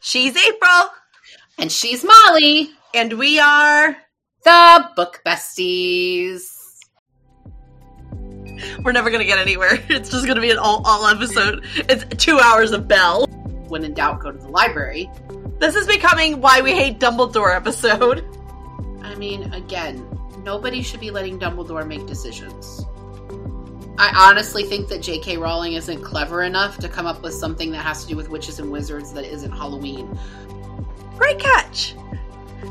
She's April. And she's Molly. And we are the Book Besties. We're never going to get anywhere. It's just going to be an all, all episode. It's two hours of Belle. When in doubt, go to the library. This is becoming Why We Hate Dumbledore episode. I mean, again, nobody should be letting Dumbledore make decisions. I honestly think that J.K. Rowling isn't clever enough to come up with something that has to do with witches and wizards that isn't Halloween. Great catch.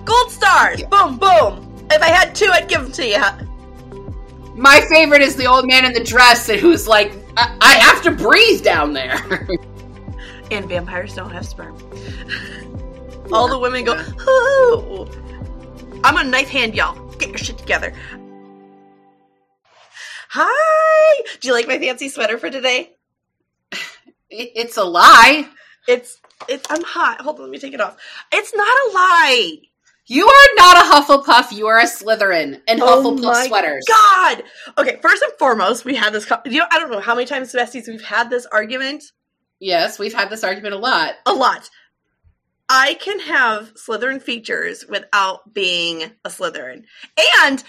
Gold stars. Boom, boom. If I had two, I'd give them to you. My favorite is the old man in the dress who's like, I, I have to breathe down there. and vampires don't have sperm. All the women go, Ooh. I'm a knife hand, y'all. Get your shit together. Hi! Do you like my fancy sweater for today? It's a lie. It's it's I'm hot. Hold on, let me take it off. It's not a lie. You are not a Hufflepuff. You are a Slytherin and oh Hufflepuff sweaters. God. Okay, first and foremost, we had this. You know, I don't know how many times, besties, we've had this argument. Yes, we've had this argument a lot. A lot. I can have Slytherin features without being a Slytherin, and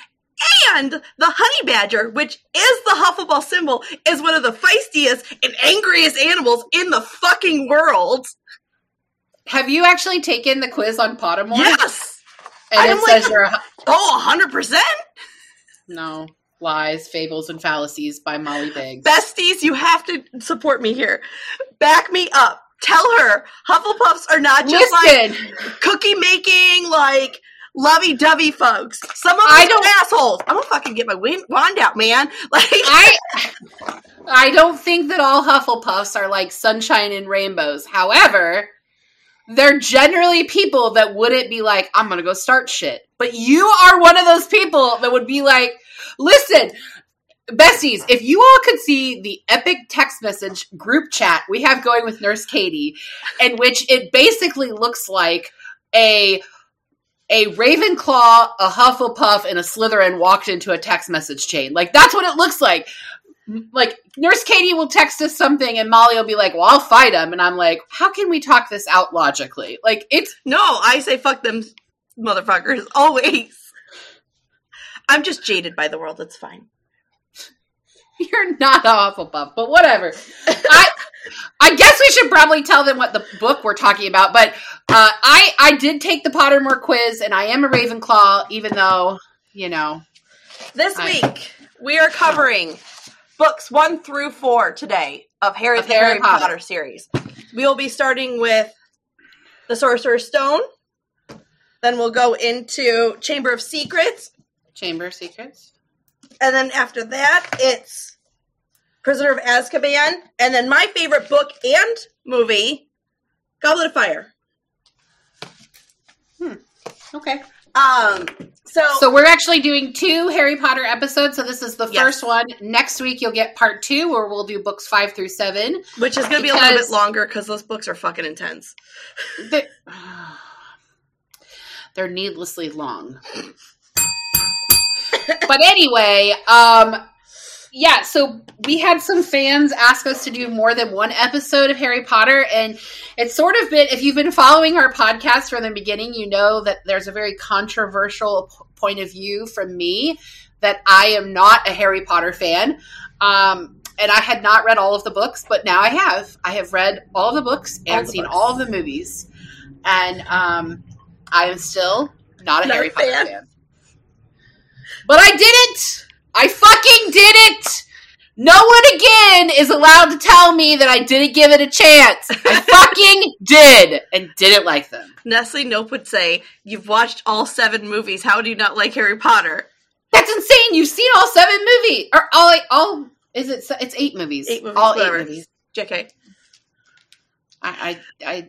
and the honey badger, which is the Hufflepuff symbol, is one of the feistiest and angriest animals in the fucking world. Have you actually taken the quiz on Pottermore? Yes. And I'm it like, says you're a, oh, 100%? No. Lies, Fables, and Fallacies by Molly Biggs. Besties, you have to support me here. Back me up. Tell her Hufflepuffs are not just Listen. like cookie making, like lovey dovey folks. Some of them I don't assholes. I'm gonna fucking get my wand out, man. Like I, I don't think that all Hufflepuffs are like sunshine and rainbows. However, they're generally people that wouldn't be like, I'm gonna go start shit. But you are one of those people that would be like, listen, Besties, if you all could see the epic text message group chat we have going with Nurse Katie, in which it basically looks like a a Ravenclaw, a Hufflepuff, and a Slytherin walked into a text message chain. Like that's what it looks like. Like Nurse Katie will text us something, and Molly will be like, "Well, I'll fight him," and I'm like, "How can we talk this out logically?" Like it's no, I say fuck them, motherfuckers, always. I'm just jaded by the world. It's fine. You're not a Hufflepuff, but whatever. I I guess we should probably tell them what the book we're talking about. But uh, I I did take the Pottermore quiz, and I am a Ravenclaw, even though you know. This I, week we are covering books one through four today of Harry, of Harry, Harry Potter. Potter series. We will be starting with the Sorcerer's Stone. Then we'll go into Chamber of Secrets. Chamber of Secrets. And then after that, it's Prisoner of Azkaban, and then my favorite book and movie, Goblet of Fire. Hmm. Okay. Um. So, so we're actually doing two Harry Potter episodes. So this is the yes. first one. Next week you'll get part two, where we'll do books five through seven, which is going to be a little bit longer because those books are fucking intense. They're, they're needlessly long. but anyway, um, yeah, so we had some fans ask us to do more than one episode of Harry Potter, and it's sort of been, if you've been following our podcast from the beginning, you know that there's a very controversial point of view from me that I am not a Harry Potter fan. Um, and I had not read all of the books, but now I have. I have read all the books and the seen books. all of the movies, and um, I am still not a not Harry Potter fan. fan. But I did it! I fucking did it! No one again is allowed to tell me that I didn't give it a chance. I fucking did and didn't like them. Nestle Nope would say, You've watched all seven movies. How do you not like Harry Potter? That's insane. You've seen all seven movies. Or all all is it it's eight movies. Eight movies. All whatever. eight movies. JK. I I, I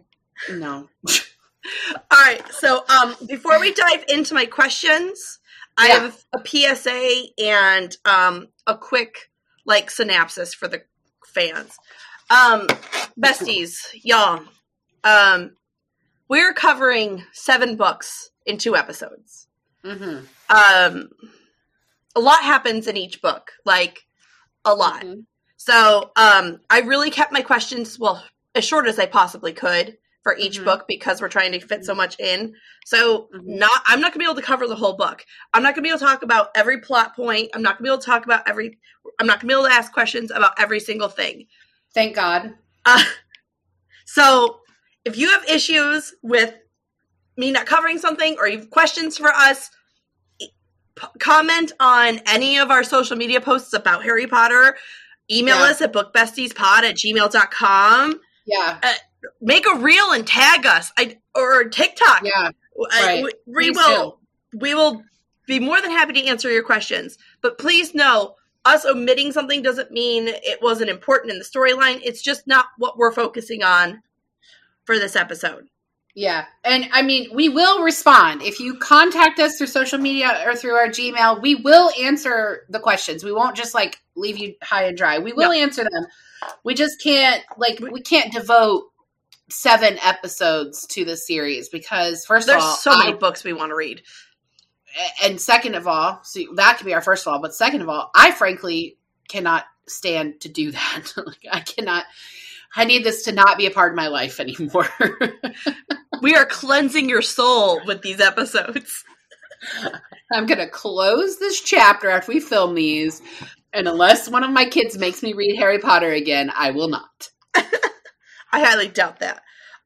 no. all right. So um before we dive into my questions, I yeah. have a PSA and um, a quick like synopsis for the fans. Um, besties, y'all. Um, we're covering seven books in two episodes. Mm-hmm. Um, a lot happens in each book, like a lot. Mm-hmm. So um, I really kept my questions well as short as I possibly could for each Mhm. book because we're trying to fit so much in. So Mhm. not I'm not gonna be able to cover the whole book. I'm not gonna be able to talk about every plot point. I'm not gonna be able to talk about every I'm not gonna be able to ask questions about every single thing. Thank God. Uh, so if you have issues with me not covering something or you have questions for us, p- comment on any of our social media posts about Harry Potter. Email Yeah. us at bookbestiespod at gmail.com. Yeah. Make a reel and tag us I, or TikTok. Yeah. I- right. we, we will we will be more than happy to answer your questions. But please know us omitting something doesn't mean it wasn't important in the storyline. It's just not what we're focusing on for this episode. Yeah. And I mean, we will respond. If you contact us through social media or through our Gmail, we will answer the questions. We won't just like leave you high and dry. We will No. answer them. We just can't like we can't devote seven episodes to the series because first There's of all, so many I- books we want to read. and second of all, so that could be our first of all, but second of all, I frankly cannot stand to do that. like I cannot I need this to not be a part of my life anymore. We are cleansing your soul with these episodes. I'm gonna close this chapter after we film these, and unless one of my kids makes me read Harry Potter again, I will not. I highly doubt that.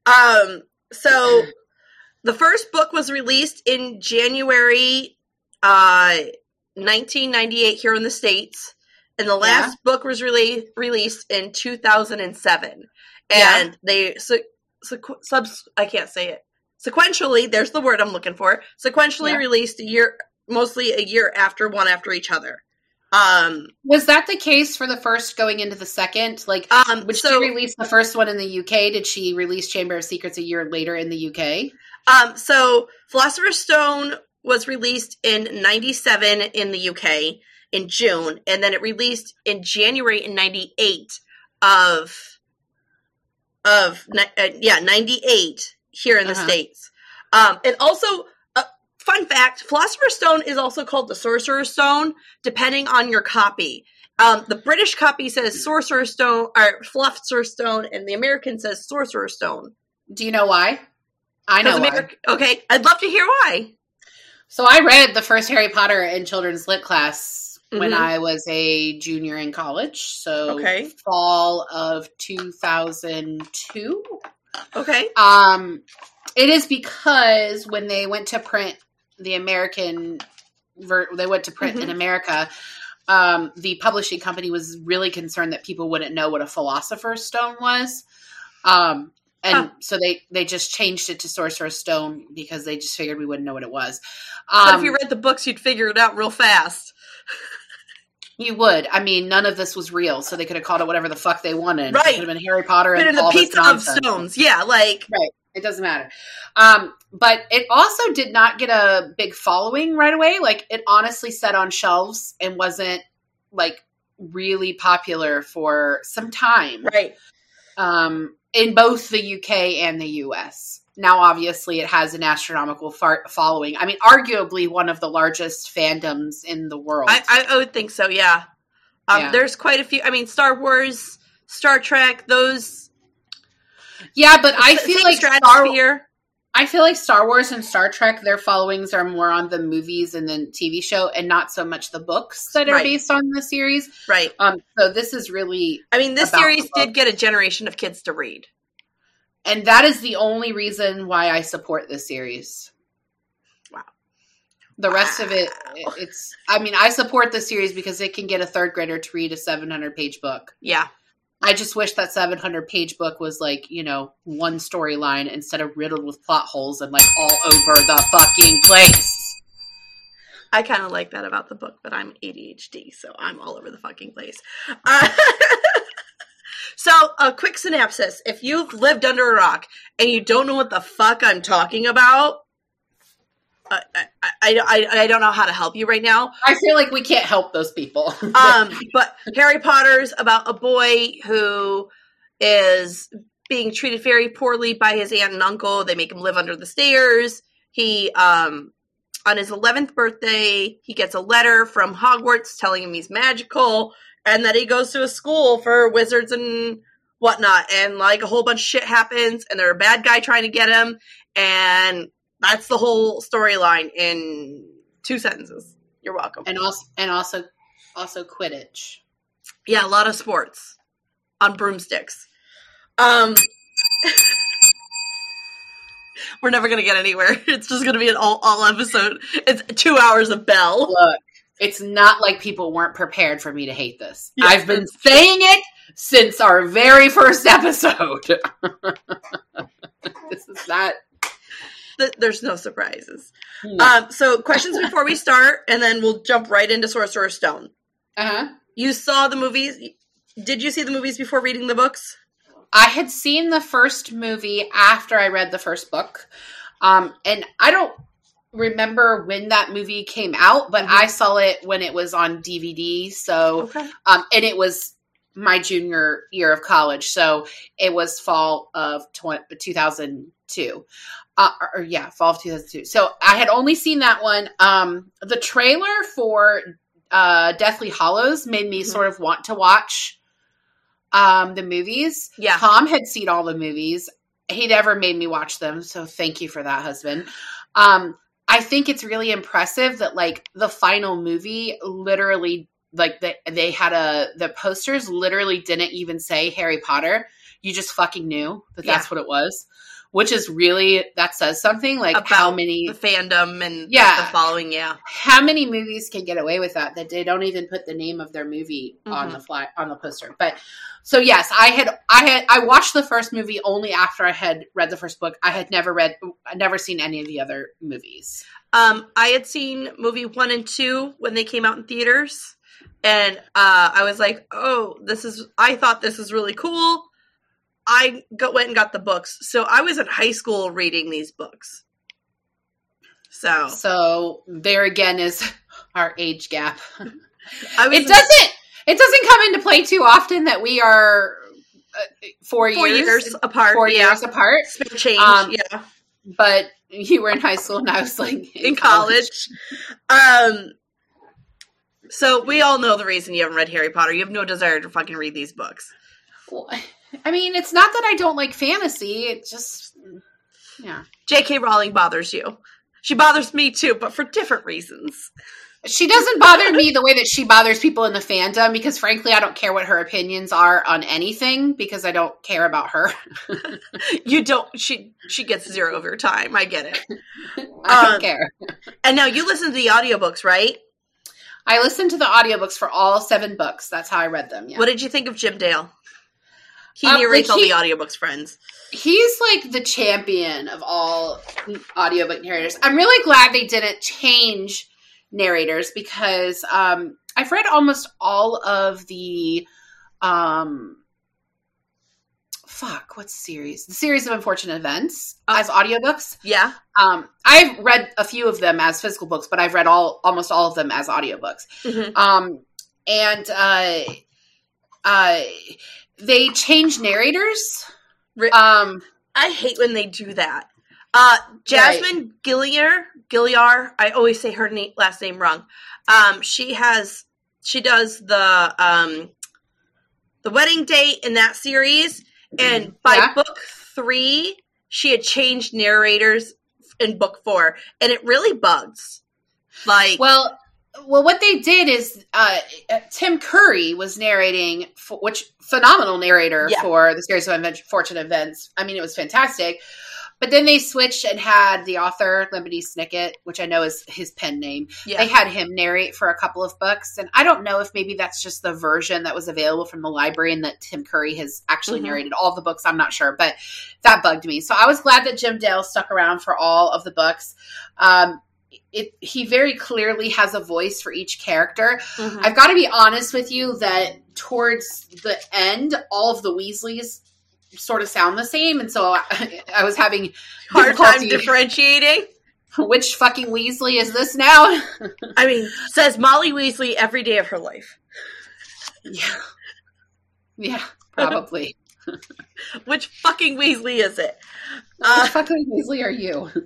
Um, so the first book was released in January uh, 1998 here in the States, and the last book was really released in 2007. Yeah. And they so, sequ- subs I can't say it sequentially. There's the word I'm looking for. Sequentially Yeah. released a year, mostly a year after one after each other. Um, Was that the case for the first going into the second? Like, um, would so she release the first one in the UK? Did she release Chamber of Secrets a year later in the UK? Um, so Philosopher's Stone was released in 97 in the UK in June, and then it released in January in 98 of of uh, yeah 98 here in the Uh-huh. states. Um, and also, fun fact: Philosopher's Stone is also called the Sorcerer's Stone, depending on your copy. Um, the British copy says Sorcerer's Stone or Philosopher's Stone, and the American says Sorcerer's Stone. Do you know why? I know why. Okay, I'd love to hear why. So I read the first Harry Potter in children's lit class when Mhm. I was a junior in college. So Okay. fall of 2002. Okay. Um, it is because when they went to print the American, ver- they went to print in America. Um, the publishing company was really concerned that people wouldn't know what a philosopher's stone was. Um, and Huh. so they they just changed it to sorcerer's stone because they just figured we wouldn't know what it was. But Um, if you read the books, you'd figure it out real fast. You would. I mean, none of this was real, so they could have called it whatever the fuck they wanted. Right. It could have been Harry Potter But and the all this pizza of stones, yeah, like Right. It doesn't matter. Um, but it also did not get a big following right away. Like it honestly sat on shelves and wasn't like really popular for some time. right. Um, in both the UK and the US. Now, obviously, it has an astronomical far- following. I mean, arguably one of the largest fandoms in the world. I, I, I would think so. Yeah. Um, Yeah. There's quite a few. I mean, Star Wars, Star Trek, those. Yeah, but I feel like Star. I feel like Star Wars and Star Trek, their followings are more on the movies and the TV show, and not so much the books that are Right. based on the series. Right. Um, so this is really, I mean, this series did get a generation of kids to read. and that is the only reason why I support this series. Wow. The rest of it, it's. I mean, I support the series because it can get a third grader to read a 700 page book. Yeah. I just wish that 700 page book was like, you know, one storyline instead of riddled with plot holes and like all over the fucking place. I kind of like that about the book, but I'm ADHD, so I'm all over the fucking place. Uh, so, a quick synopsis. If you've lived under a rock and you don't know what the fuck I'm talking about, I, I, I, I, I don't know how to help you right now. I feel like we can't help those people. Um, but Harry Potter's about a boy who is being treated very poorly by his aunt and uncle. They make him live under the stairs. He, um, on his 11th birthday, he gets a letter from Hogwarts telling him he's magical and that he goes to a school for wizards and whatnot, and like a whole bunch of shit happens, and there's a bad guy trying to get him, and that's the whole storyline in two sentences. You're welcome. And also, and also, also Quidditch. Yeah, a lot of sports on broomsticks. Um, we're never gonna get anywhere. It's just gonna be an all, all episode. It's two hours of Belle. Look, it's not like people weren't prepared for me to hate this. Yeah, I've been saying it since our very first episode. this is not. There's no surprises. No. Um, so, questions before we start, and then we'll jump right into Sorcerer's Stone. Uh huh. You saw the movies. Did you see the movies before reading the books? I had seen the first movie after I read the first book. Um, and I don't remember when that movie came out, but mm-hmm. I saw it when it was on DVD. So, okay. um, and it was my junior year of college. So it was fall of 20, 2002. Uh, or, or, yeah, fall of 2002. So I had only seen that one. Um, the trailer for uh, Deathly Hallows made me mm-hmm. sort of want to watch um, the movies. Yeah. Tom had seen all the movies. He never made me watch them. So thank you for that, husband. Um, I think it's really impressive that like the final movie literally like they they had a the posters literally didn't even say Harry Potter. You just fucking knew that yeah. that's what it was which is really that says something like About how many the fandom and yeah. the following yeah. How many movies can get away with that that they don't even put the name of their movie mm-hmm. on the fly on the poster. But so yes i had i had i watched the first movie only after i had read the first book. I had never read never seen any of the other movies. Um i had seen movie one and two when they came out in theaters and uh i was like oh this is i thought this was really cool I go, went and got the books. So I was in high school reading these books. So so there again is our age gap. it doesn't it doesn't come into play too often that we are uh, four, four years, years, apart. Four yeah. years apart. change. Um, yeah. But you were in high school and I was like in, in college. college. Um so we all know the reason you haven't read Harry Potter. You have no desire to fucking read these books. Well, I mean, it's not that I don't like fantasy. It just, yeah. J.K. Rowling bothers you. She bothers me too, but for different reasons. She doesn't bother me the way that she bothers people in the fandom because, frankly, I don't care what her opinions are on anything because I don't care about her. you don't. She she gets zero of your time. I get it. I don't um, care. And now you listen to the audiobooks, right? I listened to the audiobooks for all seven books. That's how I read them. Yeah. What did you think of Jim Dale? He um, narrates like he, all the audiobooks, friends. He's like the champion of all audiobook narrators. I'm really glad they didn't change narrators because um, I've read almost all of the um fuck what's the series the series of unfortunate events oh. as audiobooks yeah um i've read a few of them as physical books but i've read all almost all of them as audiobooks mm-hmm. um and uh uh they change narrators. Um, I hate when they do that. Uh, Jasmine right. Gilliar, Gilliar, I always say her name, last name wrong. Um, she has, she does the, um, the wedding date in that series. And by yeah. book three, she had changed narrators in book four. And it really bugs. Like, well, well, what they did is uh, Tim Curry was narrating, for, which phenomenal narrator yeah. for the series of unfortunate events. I mean, it was fantastic. But then they switched and had the author Lemony Snicket, which I know is his pen name. Yeah. They had him narrate for a couple of books, and I don't know if maybe that's just the version that was available from the library, and that Tim Curry has actually mm-hmm. narrated all the books. I'm not sure, but that bugged me. So I was glad that Jim Dale stuck around for all of the books. Um, it, he very clearly has a voice for each character. Mm-hmm. I've got to be honest with you that towards the end, all of the Weasleys sort of sound the same, and so I, I was having hard time differentiating. Which fucking Weasley is this now? I mean, says Molly Weasley every day of her life. Yeah, yeah, probably. Which fucking Weasley is it? Uh, Which fucking Weasley are you?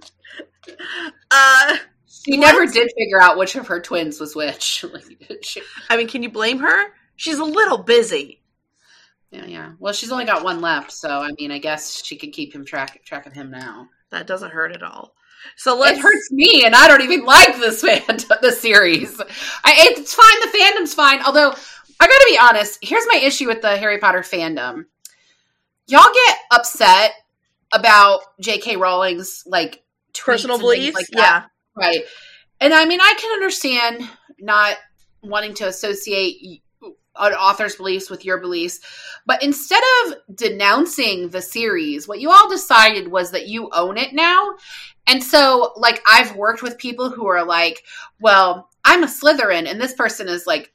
Uh, she what? never did figure out which of her twins was which. I mean, can you blame her? She's a little busy. Yeah, yeah. Well, she's only got one left, so I mean, I guess she could keep him track track of him now. That doesn't hurt at all. So let's. It hurts me, and I don't even like this fan the series. I, it's fine. The fandom's fine. Although I got to be honest, here's my issue with the Harry Potter fandom. Y'all get upset about J.K. Rowling's like personal beliefs, like yeah, right. And I mean, I can understand not wanting to associate an author's beliefs with your beliefs. But instead of denouncing the series, what you all decided was that you own it now. And so, like, I've worked with people who are like, well, I'm a Slytherin, and this person is like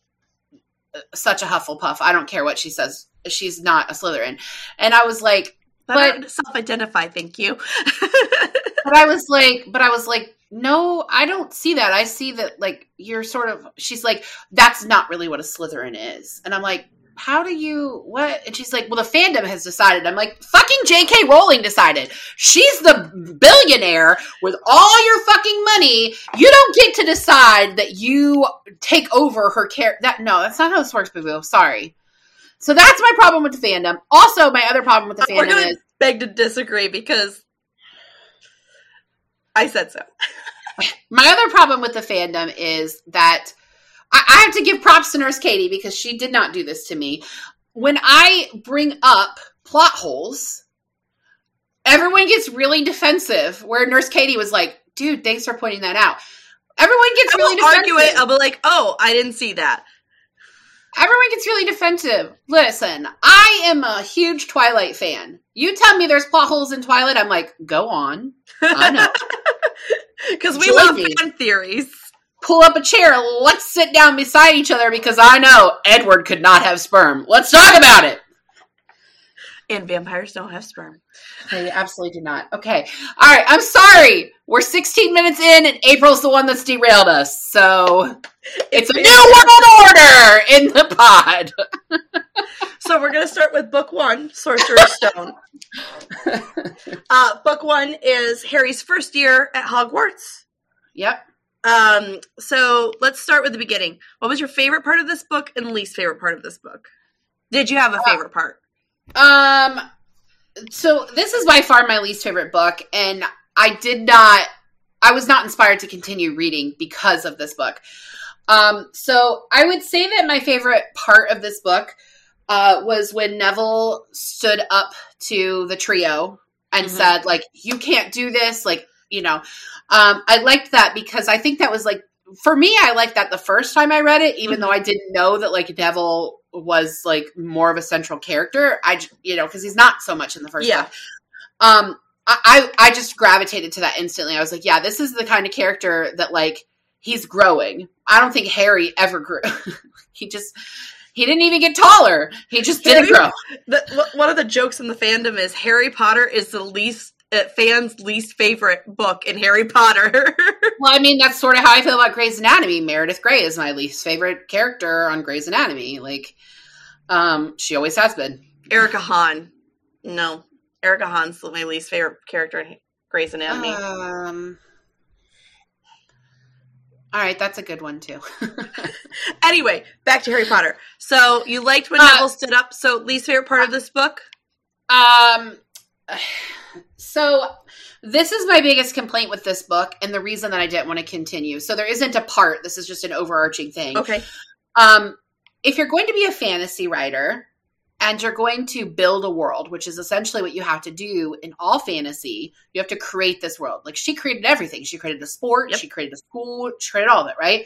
such a Hufflepuff. I don't care what she says. She's not a Slytherin. And I was like, but, but self identify, thank you. but I was like, but I was like, no, I don't see that. I see that like you're sort of she's like, that's not really what a Slytherin is. And I'm like, how do you what? And she's like, well, the fandom has decided. I'm like, fucking J.K. Rowling decided. She's the billionaire with all your fucking money. You don't get to decide that you take over her care. That no, that's not how this works, boo boo. Sorry. So that's my problem with the fandom. Also, my other problem with the fandom We're is beg to disagree because I said so. my other problem with the fandom is that I, I have to give props to Nurse Katie because she did not do this to me. When I bring up plot holes, everyone gets really defensive. Where Nurse Katie was like, "Dude, thanks for pointing that out." Everyone gets really defensive. argue it. I'll be like, "Oh, I didn't see that." Everyone gets really defensive. Listen, I am a huge Twilight fan. You tell me there's plot holes in Twilight, I'm like, go on. I know. Because we Join love me. fan theories. Pull up a chair. Let's sit down beside each other because I know Edward could not have sperm. Let's talk about it. And vampires don't have sperm. They absolutely do not. Okay. All right. I'm sorry. We're 16 minutes in, and April's the one that's derailed us. So it's, it's a new world order in the pod. so we're going to start with book one, Sorcerer's Stone. Uh, book one is Harry's first year at Hogwarts. Yep. Um, so let's start with the beginning. What was your favorite part of this book and least favorite part of this book? Did you have a uh, favorite part? Um, so this is by far my least favorite book, and I did not, I was not inspired to continue reading because of this book. Um, so I would say that my favorite part of this book uh, was when Neville stood up to the trio and mm-hmm. said, like, you can't do this. Like, you know, um, I liked that because I think that was like, for me, I liked that the first time I read it, even mm-hmm. though I didn't know that like Neville was like more of a central character. I, you know, because he's not so much in the first yeah. Um, I, I just gravitated to that instantly. I was like, yeah, this is the kind of character that like he's growing. I don't think Harry ever grew. he just he didn't even get taller. He just Harry, didn't grow. The, one of the jokes in the fandom is Harry Potter is the least fans' least favorite book in Harry Potter. well, I mean that's sort of how I feel about Grey's Anatomy. Meredith Grey is my least favorite character on Grey's Anatomy. Like, um, she always has been. Erica Hahn, no, Erica Hahn's my least favorite character in Grey's Anatomy. Um, all right, that's a good one too. anyway, back to Harry Potter. So you liked when uh, Neville stood up. So least favorite part of this book? Um, so this is my biggest complaint with this book, and the reason that I didn't want to continue. So there isn't a part. This is just an overarching thing. Okay. Um, if you're going to be a fantasy writer, and you're going to build a world, which is essentially what you have to do in all fantasy. You have to create this world. Like she created everything. She created a sport, yep. she created a school, she created all of it, right?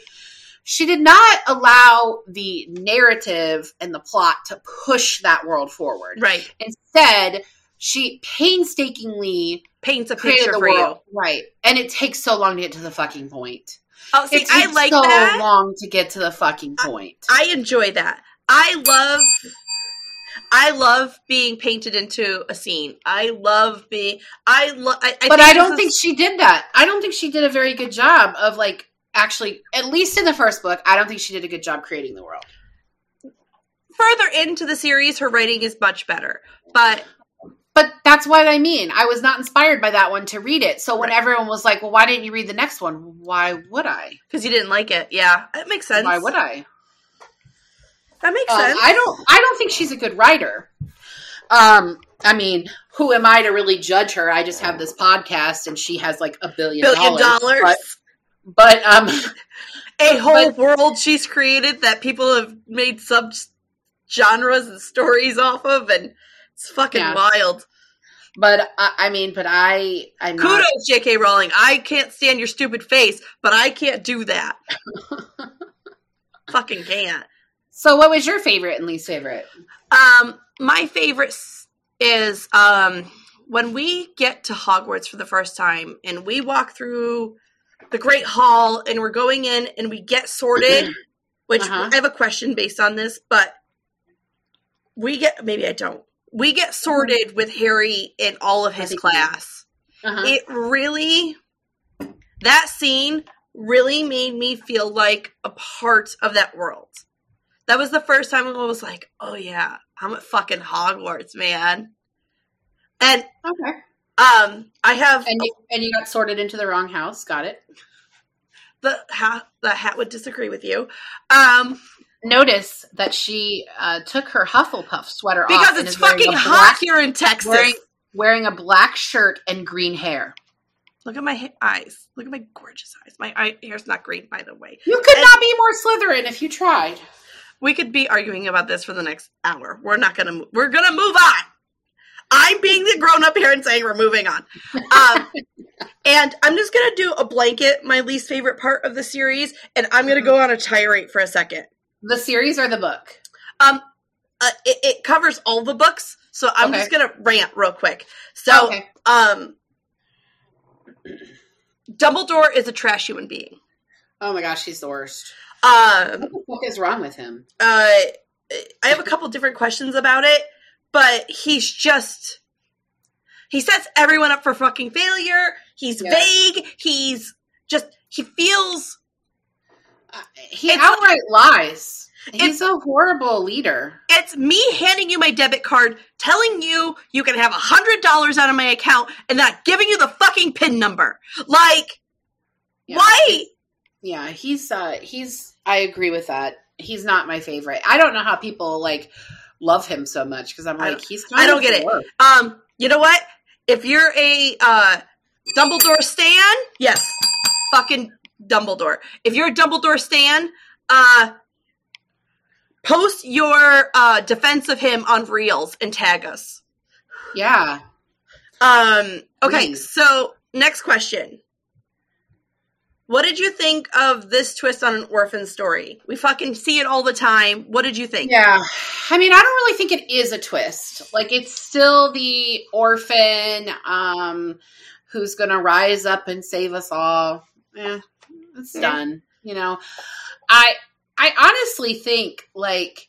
She did not allow the narrative and the plot to push that world forward. Right. Instead, she painstakingly paints a picture for world. you. Right. And it takes so long to get to the fucking point. Oh, see, I like so that. long to get to the fucking point. I, I enjoy that. I love I love being painted into a scene. I love being. I love. But I don't think she did that. I don't think she did a very good job of like actually, at least in the first book. I don't think she did a good job creating the world. Further into the series, her writing is much better, but but that's what I mean. I was not inspired by that one to read it. So when right. everyone was like, "Well, why didn't you read the next one?" Why would I? Because you didn't like it. Yeah, it makes sense. Why would I? That makes Um, sense. I don't. I don't think she's a good writer. Um, I mean, who am I to really judge her? I just have this podcast, and she has like a billion, Billion dollars. dollars. But, but um, a whole but- world she's created that people have made sub genres and stories off of, and it's fucking Yeah. wild. But I, I mean, but I, I'm not- Kudos, J.K. Rowling. I can't stand your stupid face, but I can't do that. fucking can't. So, what was your favorite and least favorite? Um, my favorite is um when we get to Hogwarts for the first time and we walk through the Great Hall and we're going in and we get sorted. which Uh-huh. I have a question based on this, but we get maybe I don't. We get sorted with Harry in all of his think we do. class. Uh-huh. It really that scene really made me feel like a part of that world. That was the first time I was like, "Oh yeah, I'm at fucking Hogwarts, man." And okay. um, I have And you and you got sorted into the wrong house. Got it. the hat. The hat would disagree with you, um, Notice that she uh, took her Hufflepuff sweater off because and it's fucking a hot here in Texas. wearing wearing a black shirt and green hair. Look at my ha- eyes. Look at my gorgeous eyes. My eye- hair's not green, by the way. You could And- not be more Slytherin if you tried. We could be arguing about this for the next hour. We're not gonna. We're gonna move on. I'm being the grown up here and saying we're moving on. Um, and I'm just gonna do a blanket, my least favorite part of the series, and I'm gonna go on a tirade for a second. The series or the book? Um, uh, it, it covers all the books, so I'm Okay. just gonna rant real quick. So, okay. um, Dumbledore is a trash human being. Oh my gosh, he's the worst. Um, What the fuck is wrong with him? uh, I have a couple different questions about it, but he's just he sets everyone up for fucking failure. He's Yeah. vague. He's just he feels he It's outright lies. He's a horrible leader. it's me handing you my debit card, telling you you can have a hundred dollars out of my account, and not giving you the fucking pin number. Like, Yeah. why? Yeah, he's uh he's I agree with that. He's not my favorite. I don't know how people like love him so much because I'm like he's kind I don't get the it. Um, you know what? If you're a uh, Dumbledore stan, yes, fucking Dumbledore. If you're a Dumbledore stan, uh, post your uh, defense of him on Reels and tag us. Yeah. Um, okay, Please. so next question. What did you think of this twist on an orphan story? We fucking see it all the time. What did you think? Yeah. I mean, I don't really think it is a twist. Like it's still the orphan um who's going to rise up and save us all. Eh, it's done, you know. I I honestly think like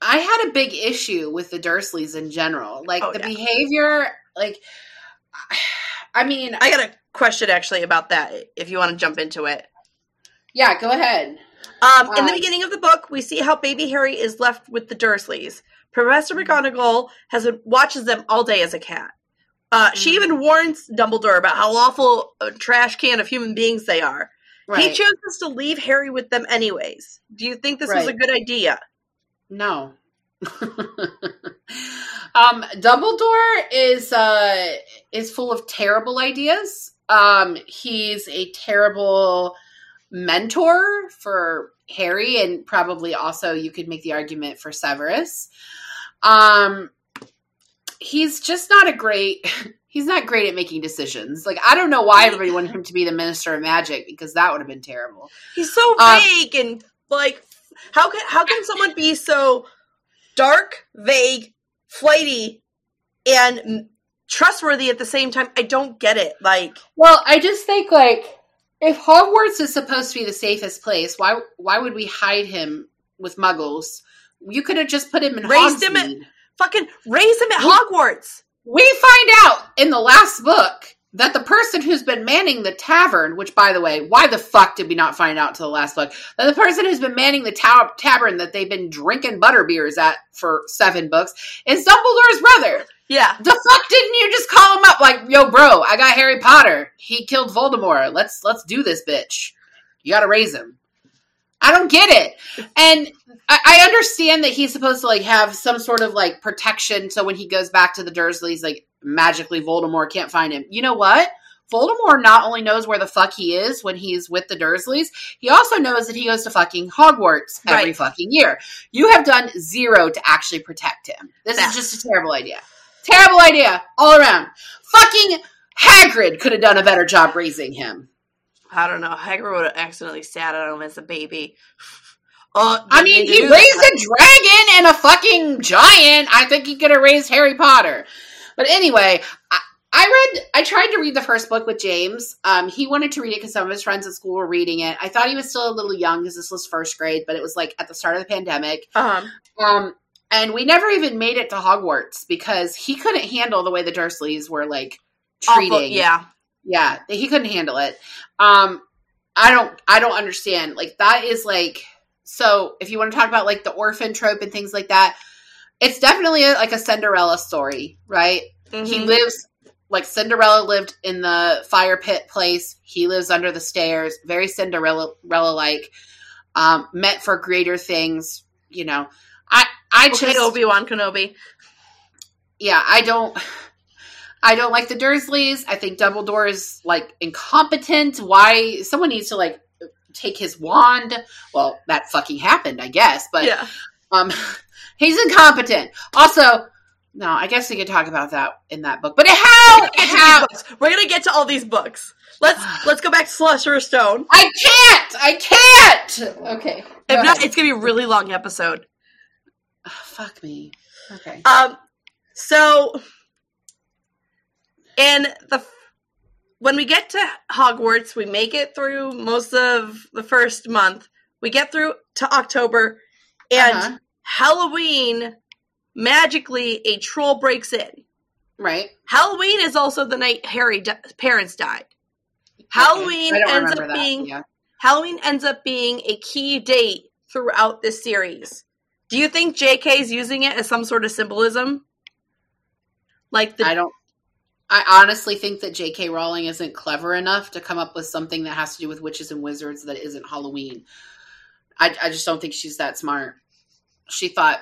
I had a big issue with the Dursleys in general. Like Oh, the yeah. behavior like I mean, I got a question actually about that if you want to jump into it. yeah, go ahead. Um, in the Um, beginning of the book, we see how baby Harry is left with the Dursleys. Professor McGonagall has watches them all day as a cat. Uh, She Mhm. even warns Dumbledore about how awful a trash can of human beings they are. He Right. chooses to leave Harry with them anyways. Do you think this was a good idea? No. um, Dumbledore is uh, is full of terrible ideas. Um, he's a terrible mentor for Harry, and probably also you could make the argument for Severus. Um, he's just not a great. He's not great at making decisions. Like I don't know why everybody wanted him to be the Minister of Magic because that would have been terrible. He's so Um, vague and like how can how can someone be so dark, vague, flighty, and trustworthy at the same time? I don't get it. Like Well, I just think like if Hogwarts is supposed to be the safest place, why why would we hide him with Muggles? You could have just put him in Raised him at- fucking raise him at We- Hogwarts. We find out in the last book that the person who's been manning the tavern, which by the way, why the fuck did we not find out till the last book? That the person who's been manning the ta- tavern that they've been drinking butter beers at for seven books is Dumbledore's brother. Yeah. The fuck didn't you just call him up like, yo, bro, I got Harry Potter. He killed Voldemort. Let's let's do this, bitch. You got to raise him. I don't get it. And I, I understand that he's supposed to like have some sort of like protection. So when he goes back to the Dursleys, like magically Voldemort can't find him. You know what? Voldemort not only knows where the fuck he is when he's with the Dursleys, he also knows that he goes to fucking Hogwarts every Right. fucking year. You have done zero to actually protect him. This is just a terrible idea. Terrible idea all around. Fucking Hagrid could have done a better job raising him. I don't know. Hagrid would have accidentally sat on him as a baby. Oh, I mean, he raised that. a dragon and a fucking giant. I think he could have raised Harry Potter. But anyway, I, I read, I tried to read the first book with James. Um, he wanted to read it because some of his friends at school were reading it. I thought he was still a little young because this was first grade, but it was like at the start of the pandemic. Um, Um, and we never even made it to Hogwarts because he couldn't handle the way the Dursleys were like treating. awful, yeah. Yeah, he couldn't handle it. Um, I don't, I don't understand. Like that is like, so if you want to talk about like the orphan trope and things like that, it's definitely a, like a Cinderella story, right? He Mhm. lives like Cinderella lived in the fire pit place. He lives under the stairs, very Cinderella like, um, meant for greater things. You know, I, I Okay, just, Obi Wan Kenobi. yeah, I don't. I don't like the Dursleys. I think Dumbledore is like incompetent. Why someone needs to like take his wand? Well, that fucking happened, I guess. But yeah. um, he's incompetent. Also, no, I guess we could talk about that in that book. But how? We're gonna how. We're gonna get to all these books. Let's let's go back to Sorcerer's Stone. I can't. I can't. Okay. If not, it's gonna be a really long episode. Ah, fuck me. Okay. Um, so, and the when we get to Hogwarts, we make it through most of the first month. We get through to October, and Uh-huh. Halloween magically a troll breaks in. Right. Halloween is also the night Harry di- parents died. Halloween ends up that. being Yeah. Halloween ends up being a key date throughout this series. Do you think JK is using it as some sort of symbolism? Like the I don't. I honestly think that J.K. Rowling isn't clever enough to come up with something that has to do with witches and wizards that isn't Halloween. I, I just don't think she's that smart. She thought,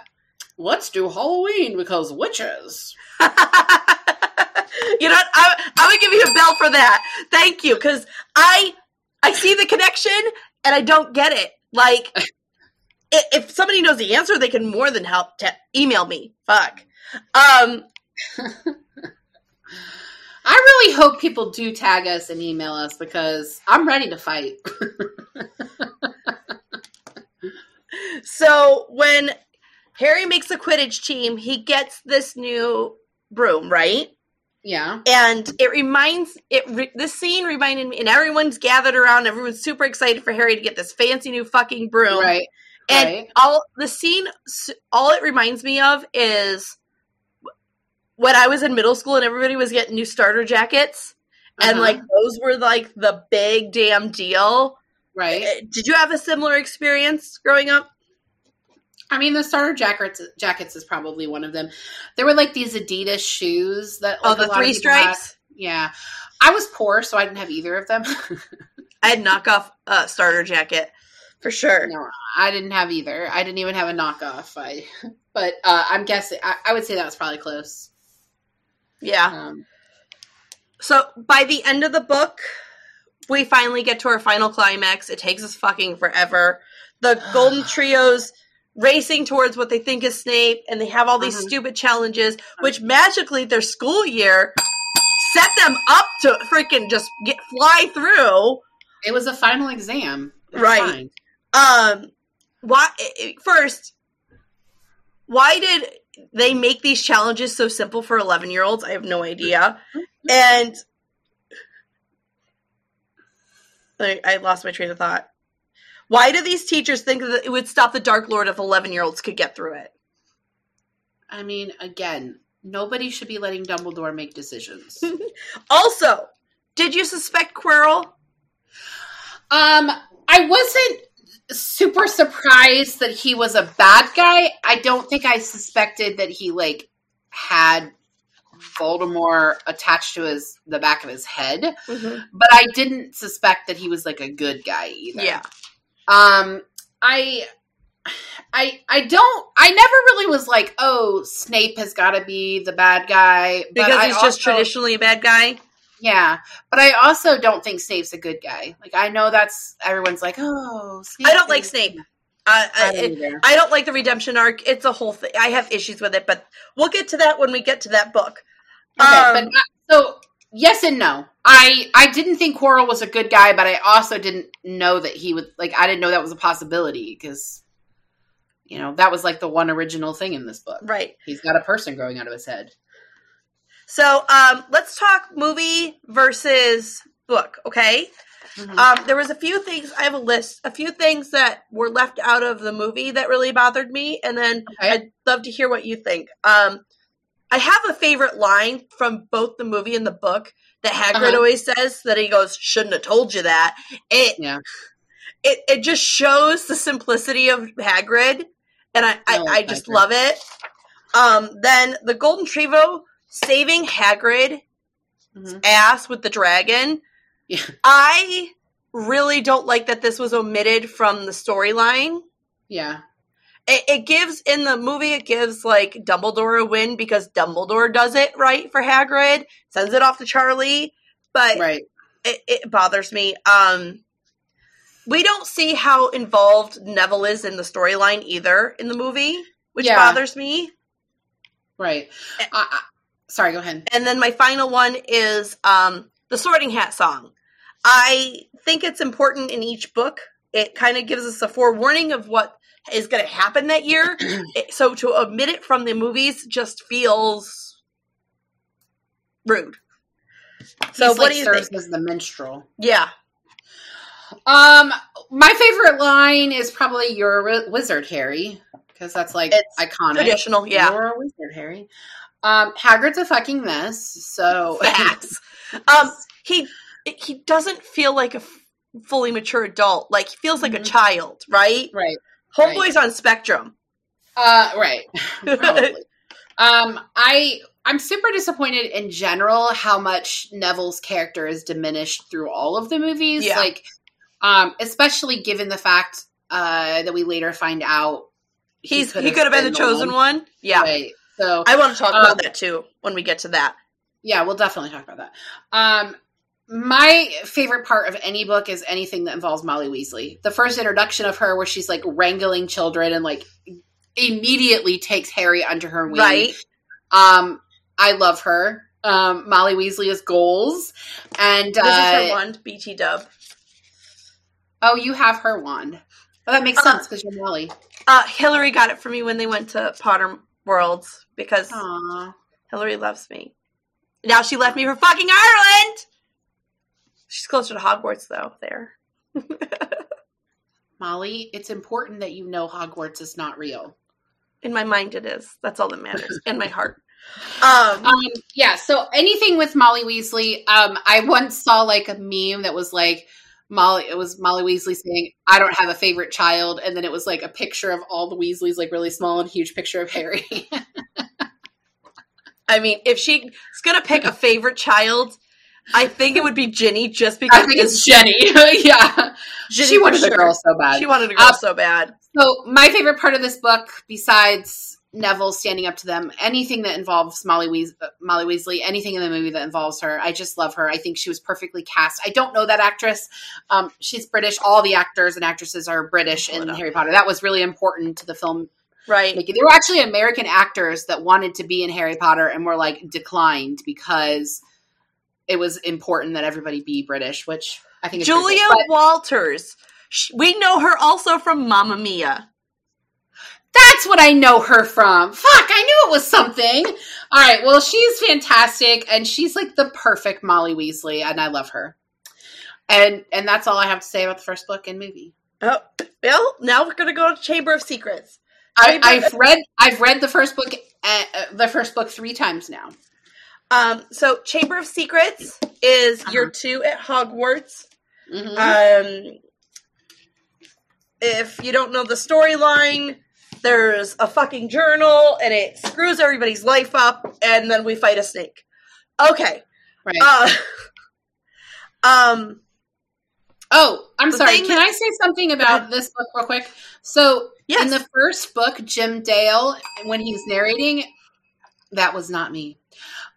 let's do Halloween because witches. you know what? I, I would give you a bell for that. Thank you, because I I see the connection and I don't get it. Like, if somebody knows the answer, they can more than help to email me. Fuck. Um. I really hope people do tag us and email us because I'm ready to fight. So when Harry makes a Quidditch team, he gets this new broom, right? yeah. and it reminds it re- this scene reminded me and everyone's gathered around everyone's super excited for harry to get this fancy new fucking broom Right. and right. all the scene s- all it reminds me of is when i was in middle school and everybody was getting new starter jackets and Uh-huh. like those were like the big damn deal right. Uh, did you have a similar experience growing up I mean, the starter jackets jackets is probably one of them. There were like these Adidas shoes that oh like, a the three people had. stripes Yeah. I was poor, so I didn't have either of them. i had knockoff uh, starter jacket for sure no, I didn't have either. I didn't even have a knockoff. I, but uh, I'm guessing. I, I would say that was probably close. Yeah Um, So by the end of the book, we finally get to our final climax. It takes us fucking forever. The Golden Trio's racing towards what they think is Snape, and they have all these Mhm. stupid challenges, which magically their school year set them up to freaking just get fly through. it was a final exam, It was Right. fine. Um, why first? Why did they make these challenges so simple for eleven year olds? I have no idea. And I, I lost my train of thought. Why do these teachers think that it would stop the Dark Lord if eleven year olds could get through it? I mean, again, nobody should be letting Dumbledore make decisions. Also, did you suspect Quirrell? Um, I wasn't super surprised that he was a bad guy. I don't think I suspected that he like had Voldemort attached to his the back of his head, but I didn't suspect that he was like a good guy either. Yeah. Um, I I I don't I never really was like, oh, Snape has got to be the bad guy because he's just traditionally a bad guy. Yeah, but I also don't think Snape's a good guy. Like I know that's everyone's like, oh, Snape I don't like Snape. Uh, I, don't I, don't like the redemption arc. It's a whole thing. I have issues with it, but we'll get to that when we get to that book. Okay, um, but so yes and no. I I didn't think Quirrell was a good guy, but I also didn't know that he would like. I didn't know that was a possibility because you know that was like the one original thing in this book. Right. He's got a person growing out of his head. So um, let's talk movie versus book, okay? Mm-hmm. Um, there was a few things. I have a list. A few things that were left out of the movie that really bothered me, and then okay. I'd love to hear what you think. Um, I have a favorite line from both the movie and the book that Hagrid uh-huh. always says that he goes, "Shouldn't have told you that." It yeah. It it just shows the simplicity of Hagrid, and I I, I, I just Hagrid. love it. Um, then the Golden Trio saving Hagrid mm-hmm. ass with the dragon. Yeah. I really don't like that this was omitted from the storyline. Yeah. It, it, gives in the movie it gives like Dumbledore a win because Dumbledore does it right for Hagrid, sends it off to Charlie, but right. it, it bothers me. Um we don't see how involved Neville is in the storyline either in the movie, which yeah. bothers me. Right. I, sorry, go ahead. And then my final one is um, the Sorting Hat song. I think it's important in each book. It kind of gives us a forewarning of what is going to happen that year. so to omit it from the movies just feels rude. So He's what like do you serves think? as the minstrel. Yeah. Um, my favorite line is probably "You're a wizard, Harry," because that's like it's iconic. Traditional, yeah. You're a wizard, Harry. Um, Hagrid's a fucking mess. So facts. um, he he doesn't feel like a f- fully mature adult. Like he feels like mm-hmm. a child, right? Right. Homeboy's right. on spectrum. Uh, right. um, I I'm super disappointed in general how much Neville's character is diminished through all of the movies. Yeah. Like, um, especially given the fact uh, that we later find out he's he could have been, been the chosen one. one. Yeah. Right. So I want to talk um, about that too when we get to that. Yeah, we'll definitely talk about that. Um, my favorite part of any book is anything that involves Molly Weasley. The first introduction of her, where she's like wrangling children and like immediately takes Harry under her wing. Right. Um, I love her. Um, Molly Weasley is goals, and this uh, is her uh, wand, BT Dub. Oh, you have her wand. Oh, that makes uh, sense because you're Molly. Uh, Hillary got it for me when they went to Potter Worlds because Aww. Hillary loves me. Now she left me for fucking Ireland. She's closer to Hogwarts though. There. Molly, it's important that you know Hogwarts is not real. In my mind, it is. That's all that matters. In my heart. Um, um, yeah. So anything with Molly Weasley, um, I once saw like a meme that was like Molly. It was Molly Weasley saying, "I don't have a favorite child," and then it was like a picture of all the Weasleys, like really small and huge picture of Harry. I mean, if she's gonna pick a favorite child, I think it would be Ginny just because I think it's Jenny. yeah. Ginny she wanted sure. a girl so bad. She wanted a girl uh, so bad. So my favorite part of this book, besides Neville standing up to them, anything that involves Molly, Weas- uh, Molly Weasley, anything in the movie that involves her, I just love her. I think she was perfectly cast. I don't know that actress. Um, she's British. All the actors and actresses are British in Harry Potter. That was really important to the film Right. Like, there were actually American actors that wanted to be in Harry Potter and were like declined because it was important that everybody be British, which I think Julie cool. Walters. We know her also from Mamma Mia. That's what I know her from. Fuck, I knew it was something. All right, well, she's fantastic and she's like the perfect Molly Weasley and I love her. And and that's all I have to say about the first book and movie. Oh, well, now we're going to go to Chamber of Secrets. I, have read I've read the first book uh, the first book three times now. Um, so Chamber of Secrets is uh-huh. year two at Hogwarts. Mm-hmm. Um, if you don't know the storyline, there's a fucking journal and it screws everybody's life up, and then we fight a snake. Okay. Right. Uh, um. Oh, I'm sorry. Can that- I say something about this book real quick? So, Yes. in the first book, Jim Dale, when he's narrating, that was not me.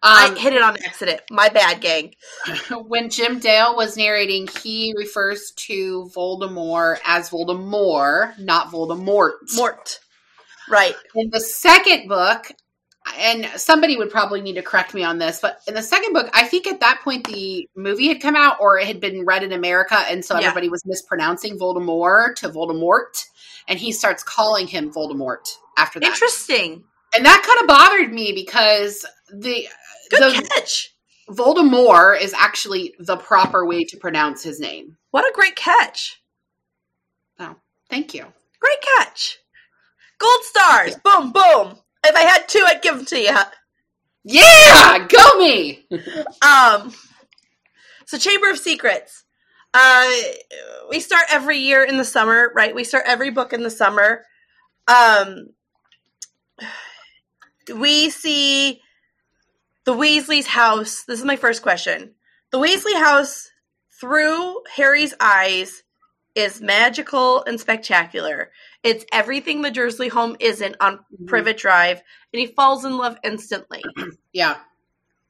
I Um, hit it on accident. My bad, gang. when Jim Dale was narrating, he refers to Voldemort as Voldemort, not Voldemort. Mort. Right. In the second book, and somebody would probably need to correct me on this, but in the second book, I think at that point the movie had come out or it had been read in America, and so Yeah. everybody was mispronouncing Voldemort to Voldemort, and he starts calling him Voldemort after that. Interesting. And that kind of bothered me because the Good the catch. Voldemort is actually the proper way to pronounce his name. What a great catch. Oh, thank you. Great catch. Gold stars. Boom, boom. If I had two, I'd give them to you. Yeah, go me. Um, so Chamber of Secrets. Uh, we start every year in the summer, right? We start every book in the summer. Um, we see the Weasley's house. This is my first question. The Weasley house, through Harry's eyes, is magical and spectacular. It's everything the Dursley home isn't on Privet Drive, and he falls in love instantly. Yeah.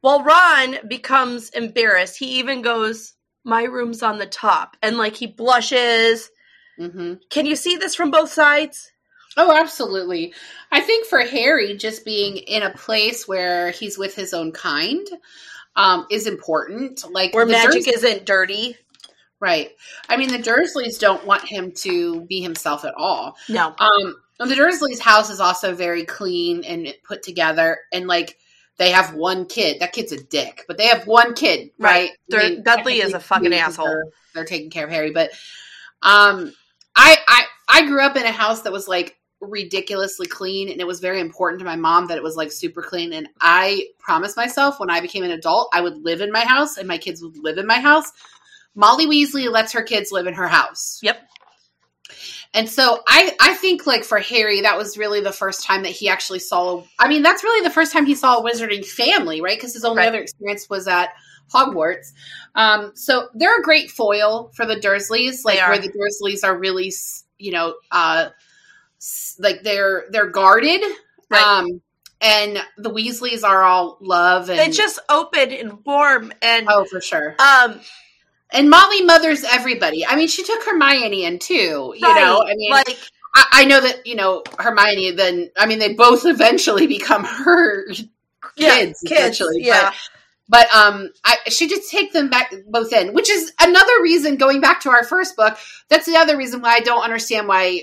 Well, Ron becomes embarrassed. He even goes, My room's on the top. And like he blushes. hmm Can you see this from both sides? Oh, absolutely. I think for Harry, just being in a place where he's with his own kind um, is important. Like Where magic Durs- isn't dirty. Right? I mean, the Dursleys don't want him to be himself at all. No. Um, and the Dursleys' house is also very clean and put together, and like they have one kid. That kid's a dick, but they have one kid, right? Right. They're- Dudley is a fucking asshole. They're, they're taking care of Harry, but um, I I I grew up in a house that was like ridiculously clean and it was very important to my mom that it was like super clean and I promised myself when I became an adult I would live in my house and my kids would live in my house. Molly Weasley lets her kids live in her house. Yep. And so I I think like for Harry that was really the first time that he actually saw I mean that's really the first time he saw a wizarding family, right? Because his only Right. other experience was at Hogwarts. Um so they're a great foil for the Dursleys like where the Dursleys are really you know uh like they're they're guarded. Right. Um and the Weasleys are all love and It's just open and warm and oh for sure. um And Molly mothers everybody. I mean, she took Hermione in too. You know, I mean, like I, I know that you know Hermione. Then I mean, they both eventually become her kids. yeah, kids. essentially, Yeah. But, but um, I, she just take them back both in, which is another reason. Going back to our first book, that's the other reason why I don't understand why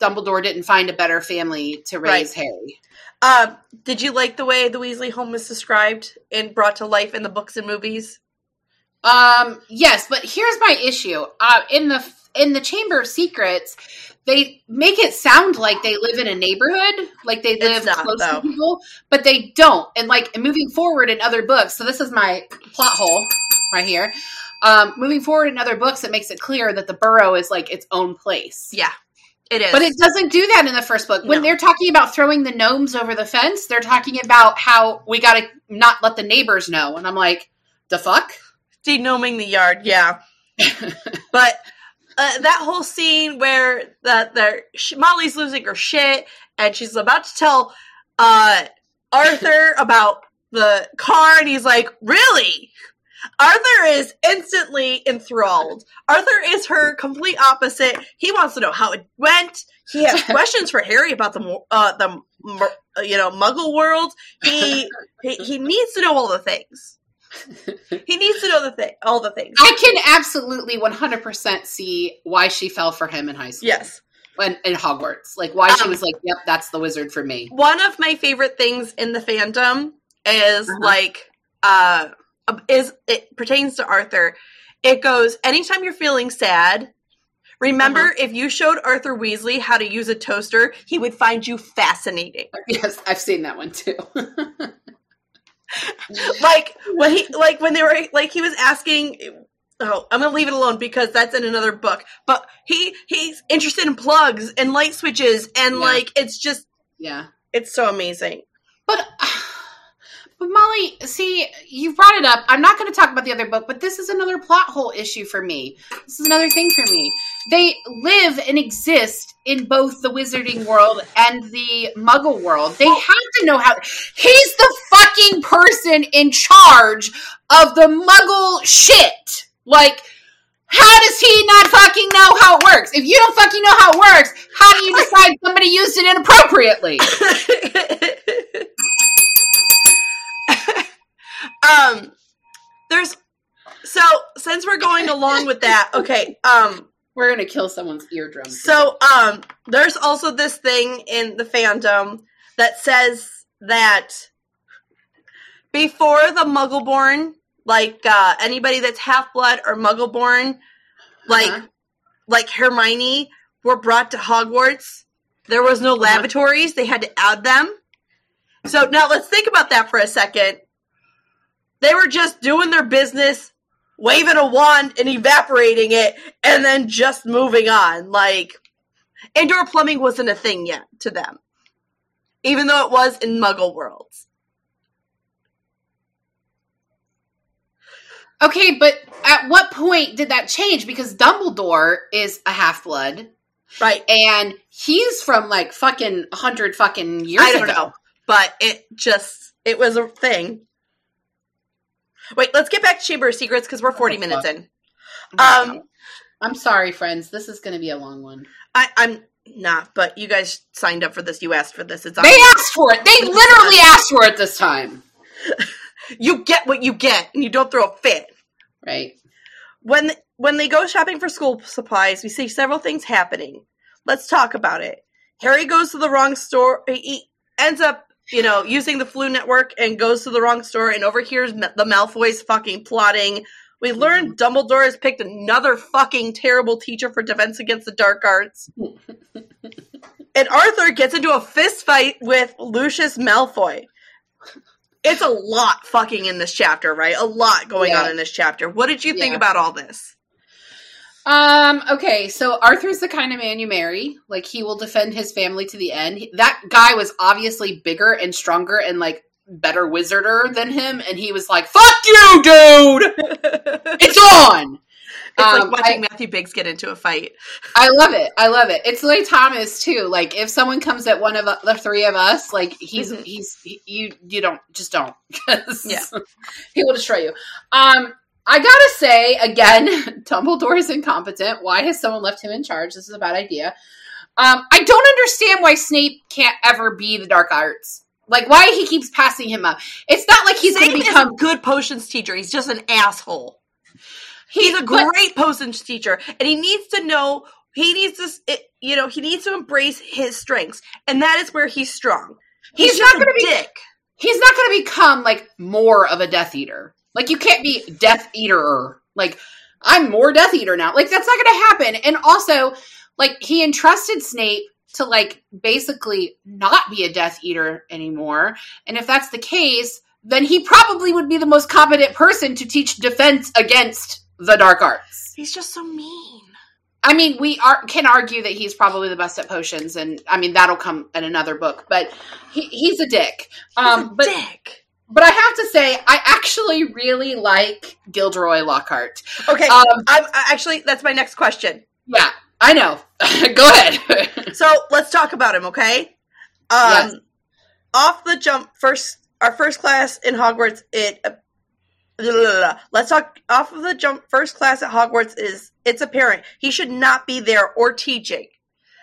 Dumbledore didn't find a better family to raise Harry. Um, did you like the way the Weasley home was described and brought to life in the books and movies? Um, yes, but here's my issue. Uh, in the in the Chamber of Secrets, they make it sound like they live in a neighborhood, like they live not, close though. to people, but they don't. And like moving forward in other books, so this is my plot hole right here. Um, moving forward in other books, it makes it clear that the Burrow is like its own place. Yeah, it is. But it doesn't do that in the first book. When No. they're talking about throwing the gnomes over the fence, they're talking about how we got to not let the neighbors know. And I'm like, the fuck? Denoming the yard. Yeah, but uh, that whole scene where that the sh- Molly's losing her shit and she's about to tell uh, Arthur about the car, and he's like, "Really?" Arthur is instantly enthralled. Arthur is her complete opposite. He wants to know how it went. He has questions for Harry about the uh, the you know Muggle world. He, he he needs to know all the things. He needs to know the thing, all the things. I can absolutely 100% see why she fell for him in high school. Yes. In, in Hogwarts. Like, why she Um, was like, yep, that's the wizard for me. One of my favorite things in the fandom is Uh-huh. like uh is it pertains to Arthur. It goes anytime you're feeling sad, remember Uh-huh. if you showed Arthur Weasley how to use a toaster, he would find you fascinating. Yes, I've seen that one too. like when he like when they were like he was asking oh i'm gonna leave it alone because that's in another book but he he's interested in plugs and light switches and Yeah. like it's just yeah. it's so amazing But uh, But Molly, see, you brought it up. I'm not going to talk about the other book, but this is another plot hole issue for me. This is another thing for me. They live and exist in both the wizarding world and the muggle world. They have to know how. He's the fucking person in charge of the muggle shit. Like, how does he not fucking know how it works? If you don't fucking know how it works, how do you decide somebody used it inappropriately? um, there's so since we're going along with that, okay. Um, we're gonna kill someone's eardrum. So, um, there's also this thing in the fandom that says that before the Muggleborn, like uh, anybody that's half blood or Muggleborn, like uh-huh. like Hermione, were brought to Hogwarts. There was no uh-huh. lavatories; they had to add them. So now let's think about that for a second. They were just doing their business, waving a wand and evaporating it, and then just moving on. Like, indoor plumbing wasn't a thing yet to them, even though it was in Muggle worlds. Okay, but at what point did that change? Because Dumbledore is a half blood. Right. And he's from like fucking 100 fucking years I don't ago. Know, but it just, it was a thing. Wait, let's get back to Chamber of Secrets because we're 40 minutes in. Um, I'm sorry, friends. This is going to be a long one. I, I'm not, but you guys signed up for this. You asked for this. It's they asked for it. They literally asked for it this time. you get what you get, and you don't throw a fit. Right. When when they go shopping for school supplies, we see several things happening. Let's talk about it. Harry goes to the wrong store. He ends up you know, using the Floo network and goes to the wrong store and overhears the Malfoys fucking plotting. We learn mm-hmm. Dumbledore has picked another fucking terrible teacher for Defense Against the Dark Arts. and Arthur gets into a fist fight with Lucius Malfoy. It's a lot fucking in this chapter, right? A lot going yeah. on in this chapter. What did you think yeah. about all this? Um, okay, so Arthur's the kind of man you marry. Like he will defend his family to the end. That guy was obviously bigger and stronger and like better wizarder than him, and he was like, "Fuck you, dude! it's on." It's um, like watching I, Matthew Biggs get into a fight. I love it. I love it. It's like Thomas too. Like if someone comes at one of the three of us, like he's mm-hmm. he's he, you you don't just don't because yeah he will destroy you. Um, I gotta say, again, Dumbledore is incompetent. Why has someone left him in charge? This is a bad idea. Um, I don't understand why Snape can't ever be the dark arts. Like why he keeps passing him up. It's not like he's going to become a good potions teacher. He's just an asshole. He's a great potions teacher, and he needs to know. He needs to, you know, he needs to embrace his strengths, and that is where he's strong. He's, he's not going to be dick. He's not going to become like more of a Death Eater. Like you can't be Death Eater. Like I'm more Death Eater now. Like that's not going to happen. And also, like he entrusted Snape to like basically not be a Death Eater anymore. And if that's the case, then he probably would be the most competent person to teach defense against the dark arts. He's just so mean. I mean, we are, can argue that he's probably the best at potions, and I mean that'll come in another book. But he, he's a dick. Um, a but dick. But I have to say, I actually really like Gilderoy Lockhart. Okay, um, I'm actually that's my next question. Yeah, I know. Go ahead. so let's talk about him, okay? Um, yes. Off the jump, first our first class in Hogwarts. It uh, blah, blah, blah, let's talk off of the jump. First class at Hogwarts is it's apparent he should not be there or teaching.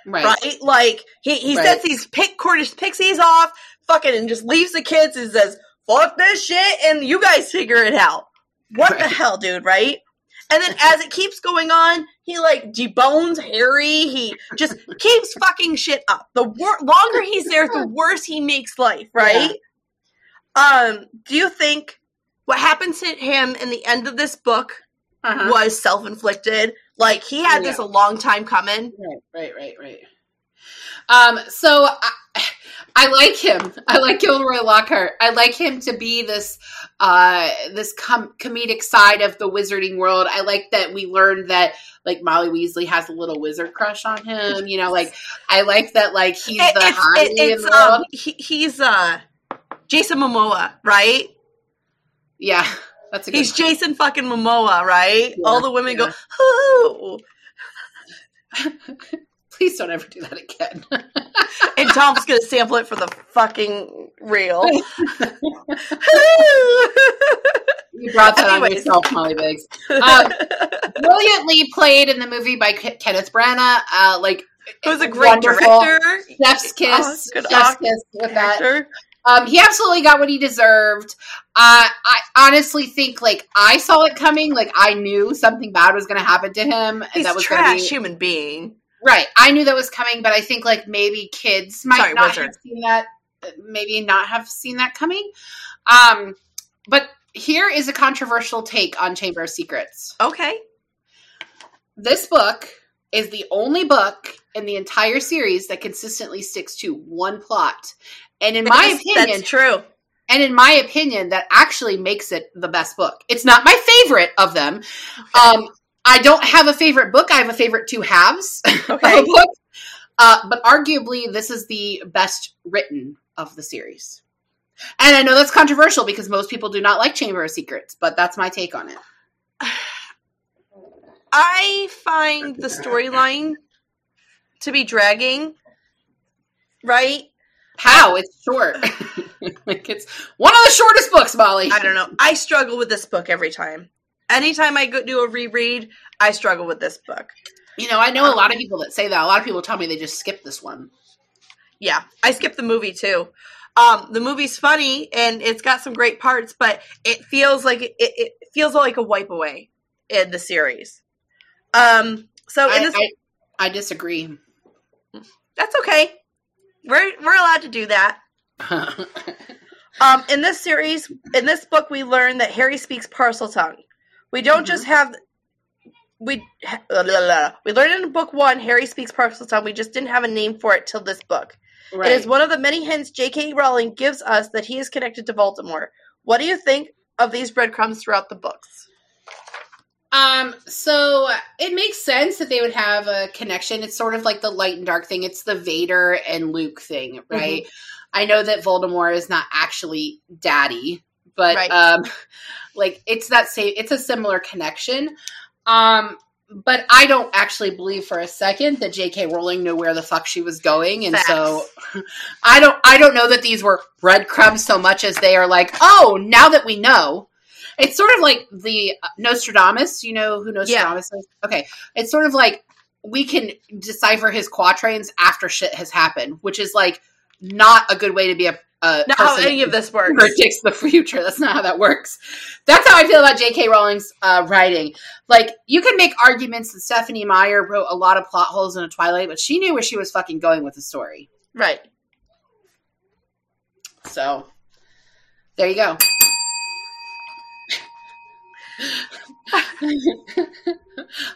Right. right? Like he, he right. sets these pick Cornish pixies off, fucking, and just leaves the kids and says, fuck this shit and you guys figure it out. What right. the hell, dude, right? And then as it keeps going on, he like debones Harry. He just keeps fucking shit up. The wor- longer he's there, the worse he makes life, right? Yeah. Um, do you think what happens to him in the end of this book uh-huh. was self-inflicted? Like he had yeah. this a long time coming. Right, right, right, right. Um, so I, I like him. I like Gilroy Lockhart. I like him to be this uh this com- comedic side of the wizarding world. I like that we learned that like Molly Weasley has a little wizard crush on him. You know, like I like that like he's the it's, it, it's, um, he, he's uh Jason Momoa, right? Yeah, that's a good He's Jason fucking Momoa, right? Yeah, All the women yeah. go, ooh. Please don't ever do that again. And Tom's gonna sample it for the fucking reel. you brought that on yourself, Molly Biggs. Um, brilliantly played in the movie by Ke- Kenneth Branagh. Uh, like It was a great wonderful. director. Chef's kiss, Oh, chef's kiss with that. Um, he absolutely got what he deserved. Uh, I honestly think like I saw it coming. Like I knew something bad was going to happen to him, and He's that was trash be human being. Right. I knew that was coming, but I think like maybe kids might Sorry, not wizard. have seen that. Maybe not have seen that coming. Um, but here is a controversial take on Chamber of Secrets. Okay. This book is the only book in the entire series that consistently sticks to one plot. And in my opinion, that's true. and in my opinion, that actually makes it the best book. It's not my favorite of them. Um, I don't have a favorite book. I have a favorite two halves of a book. Uh, but arguably, this is the best written of the series. And I know that's controversial because most people do not like Chamber of Secrets, but that's my take on it. I find the storyline to be dragging. Right? How? It's short. like it's one of the shortest books, Molly. I don't know. I struggle with this book every time. Anytime I go do a reread, I struggle with this book. You know, I know a lot of people that say that. A lot of people tell me they just skip this one. Yeah, I skipped the movie too. Um, the movie's funny and it's got some great parts, but it feels like it, it feels like a wipe away in the series. Um, so in I, this, I, I disagree. that's okay. We're we're allowed to do that. Um, in this series, in this book, we learn that Harry speaks Parseltongue. We don't Mhm. just have we blah, blah, blah. we learned in book one Harry speaks Parseltongue. We just didn't have a name for it till this book. right. It is one of the many hints J.K. Rowling gives us that he is connected to Voldemort. What do you think of these breadcrumbs throughout the books? Um, so it makes sense that they would have a connection. It's sort of like the light and dark thing. It's the Vader and Luke thing, right? I know that Voldemort is not actually daddy, but Right. um like it's that same it's a similar connection. Um but I don't actually believe for a second that J.K. Rowling knew where the fuck she was going, and so I don't. I don't know that these were breadcrumbs so much as they are like, oh, now that we know, it's sort of like the Nostradamus. You know who Nostradamus is? Okay, it's sort of like we can decipher his quatrains after shit has happened, which is like not a good way to be a, a Not how any of this works. predicts the future. That's not how that works. That's how I feel about J.K. Rowling's uh, writing. Like, you can make arguments that Stephenie Meyer wrote a lot of plot holes in a Twilight, but she knew where she was fucking going with the story. Right. So, there you go.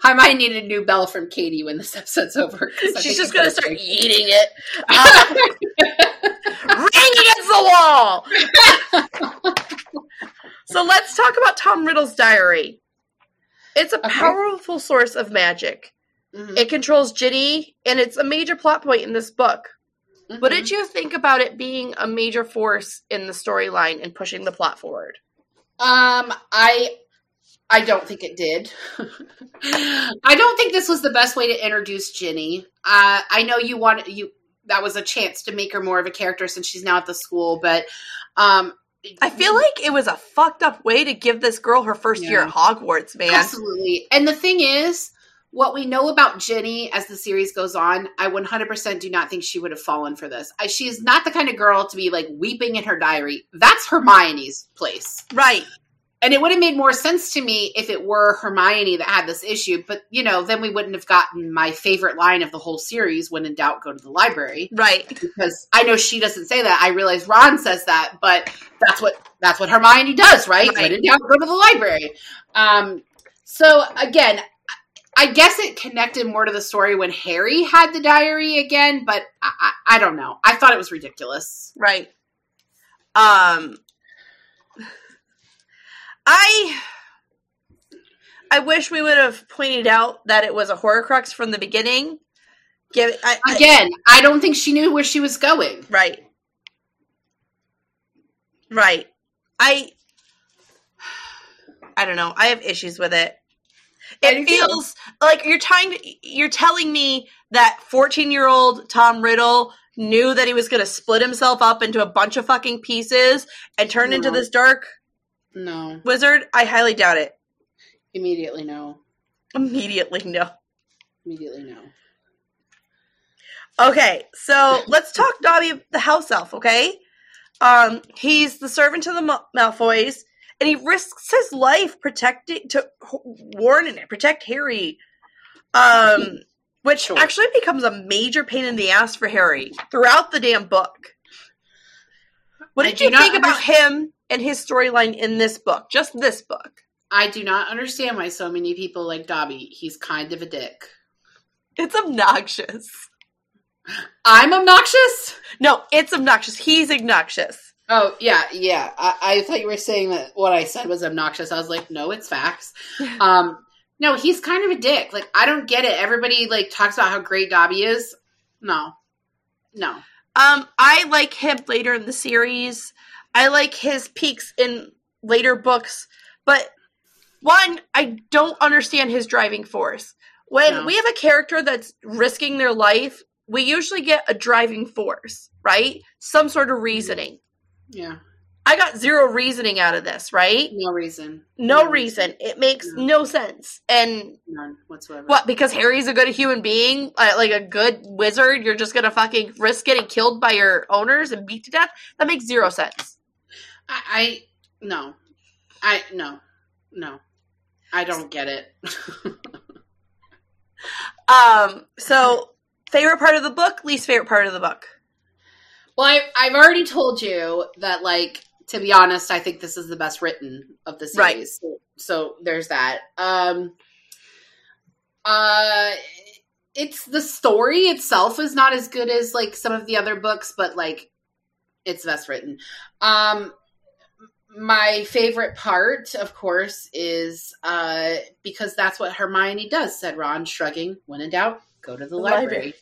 I might need a new bell from Katie when this episode's over. She's just gonna start eating it. the wall. so let's talk about Tom Riddle's diary. It's a Okay. powerful source of magic. Mhm. It controls Ginny, and it's a major plot point in this book. What Mhm. did you think about it being a major force in the storyline and pushing the plot forward? Um, I I don't think it did. I don't think this was the best way to introduce Ginny. Uh, I know you want you that was a chance to make her more of a character since she's now at the school, but um, I feel like it was a fucked up way to give this girl her first year at Hogwarts, man. absolutely. And the thing is, what we know about Ginny as the series goes on, I 100% do not think she would have fallen for this. I, she is not the kind of girl to be like weeping in her diary. That's Hermione's place. Right. And it would have made more sense to me if it were Hermione that had this issue, but you know, then we wouldn't have gotten my favorite line of the whole series when in doubt, go to the library. Right. Because I know she doesn't say that. I realize Ron says that, but that's what that's what Hermione does, right? Right. When in doubt, go to the library. Um so again, I guess it connected more to the story when Harry had the diary again, but I, I, I don't know. I thought it was ridiculous. Right. Um I I wish we would have pointed out that it was a horcrux from the beginning. Give I, I- Again, I don't think she knew where she was going. right. Right. I I don't know. I have issues with it. It too. feels like you're trying to you're telling me that 14-year-old Tom Riddle knew that he was going to split himself up into a bunch of fucking pieces and turn into this dark No, wizard. I highly doubt it. immediately no. Immediately no. Immediately no. Okay, so let's talk Dobby the house elf, okay? Um, he's the servant to the Mal- Malfoys, and he risks his life protecting to warn and protect Harry. Um, which Sure. actually becomes a major pain in the ass for Harry throughout the damn book. What did you think about him and his storyline in this book? Just this book. I do not understand why so many people like Dobby. He's kind of a dick. It's obnoxious. I'm obnoxious. No, it's obnoxious. He's obnoxious. Oh yeah, yeah. I, I thought you were saying that what I said was obnoxious. I was like, no, it's facts. Um, no, he's kind of a dick. Like I don't get it. Everybody like talks about how great Dobby is. No, no. Um, I like him later in the series. I like his peaks in later books, but one, I don't understand his driving force. When No. we have a character that's risking their life, we usually get a driving force, right? Some sort of reasoning. Yeah, I got zero reasoning out of this, right? no reason. No No reason. It makes No. no sense. And None whatsoever. what? Because Harry's a good human being, uh, like a good wizard, you're just gonna fucking risk getting killed by your owners and beat to death? That makes zero sense. I, I no, I no, no. I don't get it. Um, so favorite part of the book, least favorite part of the book. well, I, I've already told you that. Like to be honest, I think this is the best written of the Right. series. So, so there's that. Um, uh, it's the story itself is not as good as like some of the other books, but like it's best written. Um, my favorite part, of course, is uh, because that's what Hermione does, said Ron, shrugging. When in doubt, go to the, The library. library.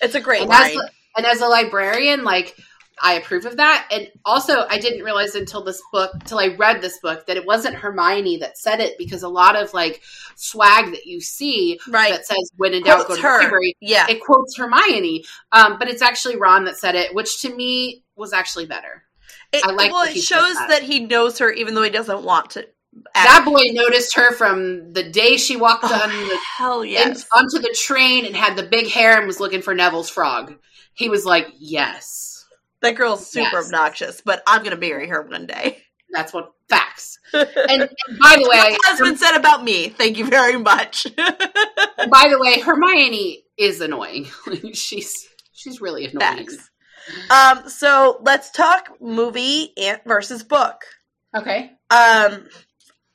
It's a great And as, line. a, and as a librarian, like I approve of that. And also, I didn't realize until this book, till I read this book, that it wasn't Hermione that said it because a lot of like swag that you see right. that says "When in doubt, go to the library." Yeah. It quotes Hermione, um, but it's actually Ron that said it, which to me was actually better. It, I like well, it shows that. that. he knows her even though he doesn't want to. That boy noticed her from the day she walked Oh, on the hell yes. onto the train and had the big hair and was looking for Neville's frog. He was like, "Yes, that girl's super Yes. obnoxious, but I'm going to marry her one day. that's what facts." And, and by the way, What has been said about me. Thank you very much. by the way, Hermione is annoying. she's she's really annoying. Facts. Um, so let's talk movie versus book. Okay. Um,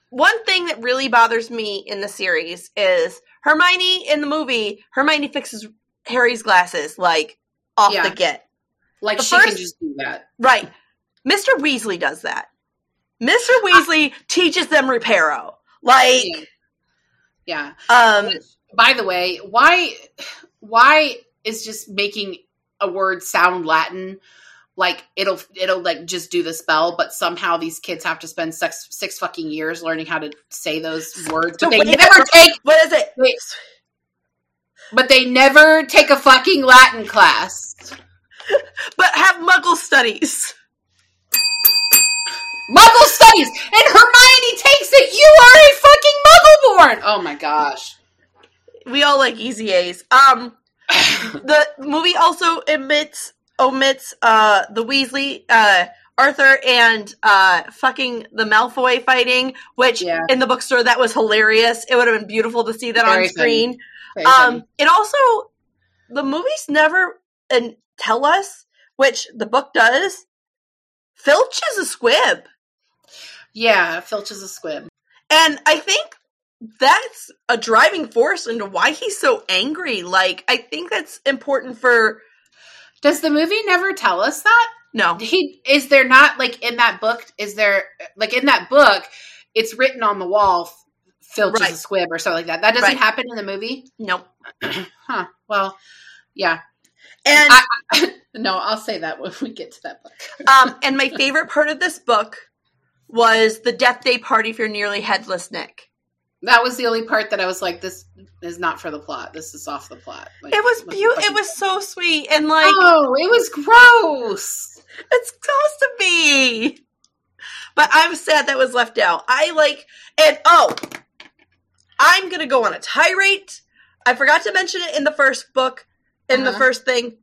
one thing that really bothers me in the series is Hermione in the movie. Hermione fixes Harry's glasses like off Yeah. the get. Like The she can just do that. Right. Mr. Weasley does that. Mr. Weasley teaches them reparo. Like, Yeah. um, By the way, why why is just making a word sound Latin like it'll it'll like just do the spell, but somehow these kids have to spend six six fucking years learning how to say those words. But they never take what is it? Wait. but they never take a fucking Latin class. But have Muggle studies. Muggle studies and Hermione takes it. You are a fucking Muggle born. Oh my gosh. We all like easy A's. Um, the movie also omits omits uh the Weasley uh Arthur and uh fucking the Malfoy fighting, which Yeah. in the bookstore that was hilarious. It would have been beautiful to see that Very on screen. Um, it also the movies never and tell us, which the book does. Filch is a squib, yeah, Filch is a squib. and I think that's a driving force into why he's so angry. Like, I think that's important for Does the movie never tell us that? no, he is there not like in that book is there like in that book it's written on the wall filch Right. is a squib or something like that that doesn't Right. happen in the movie no. huh well yeah And I, no, I'll say that when we get to that book. um, and my favorite part of this book was the death day party for nearly headless Nick. That was the only part that I was like, this is not for the plot. This is off the plot. Like, It was beautiful. It was so sweet and like oh, it was gross. it's supposed to be. But I'm sad that was left out. I like and oh, I'm gonna go on a tirade. I forgot to mention it in the first book, in the Uh-huh. first thing.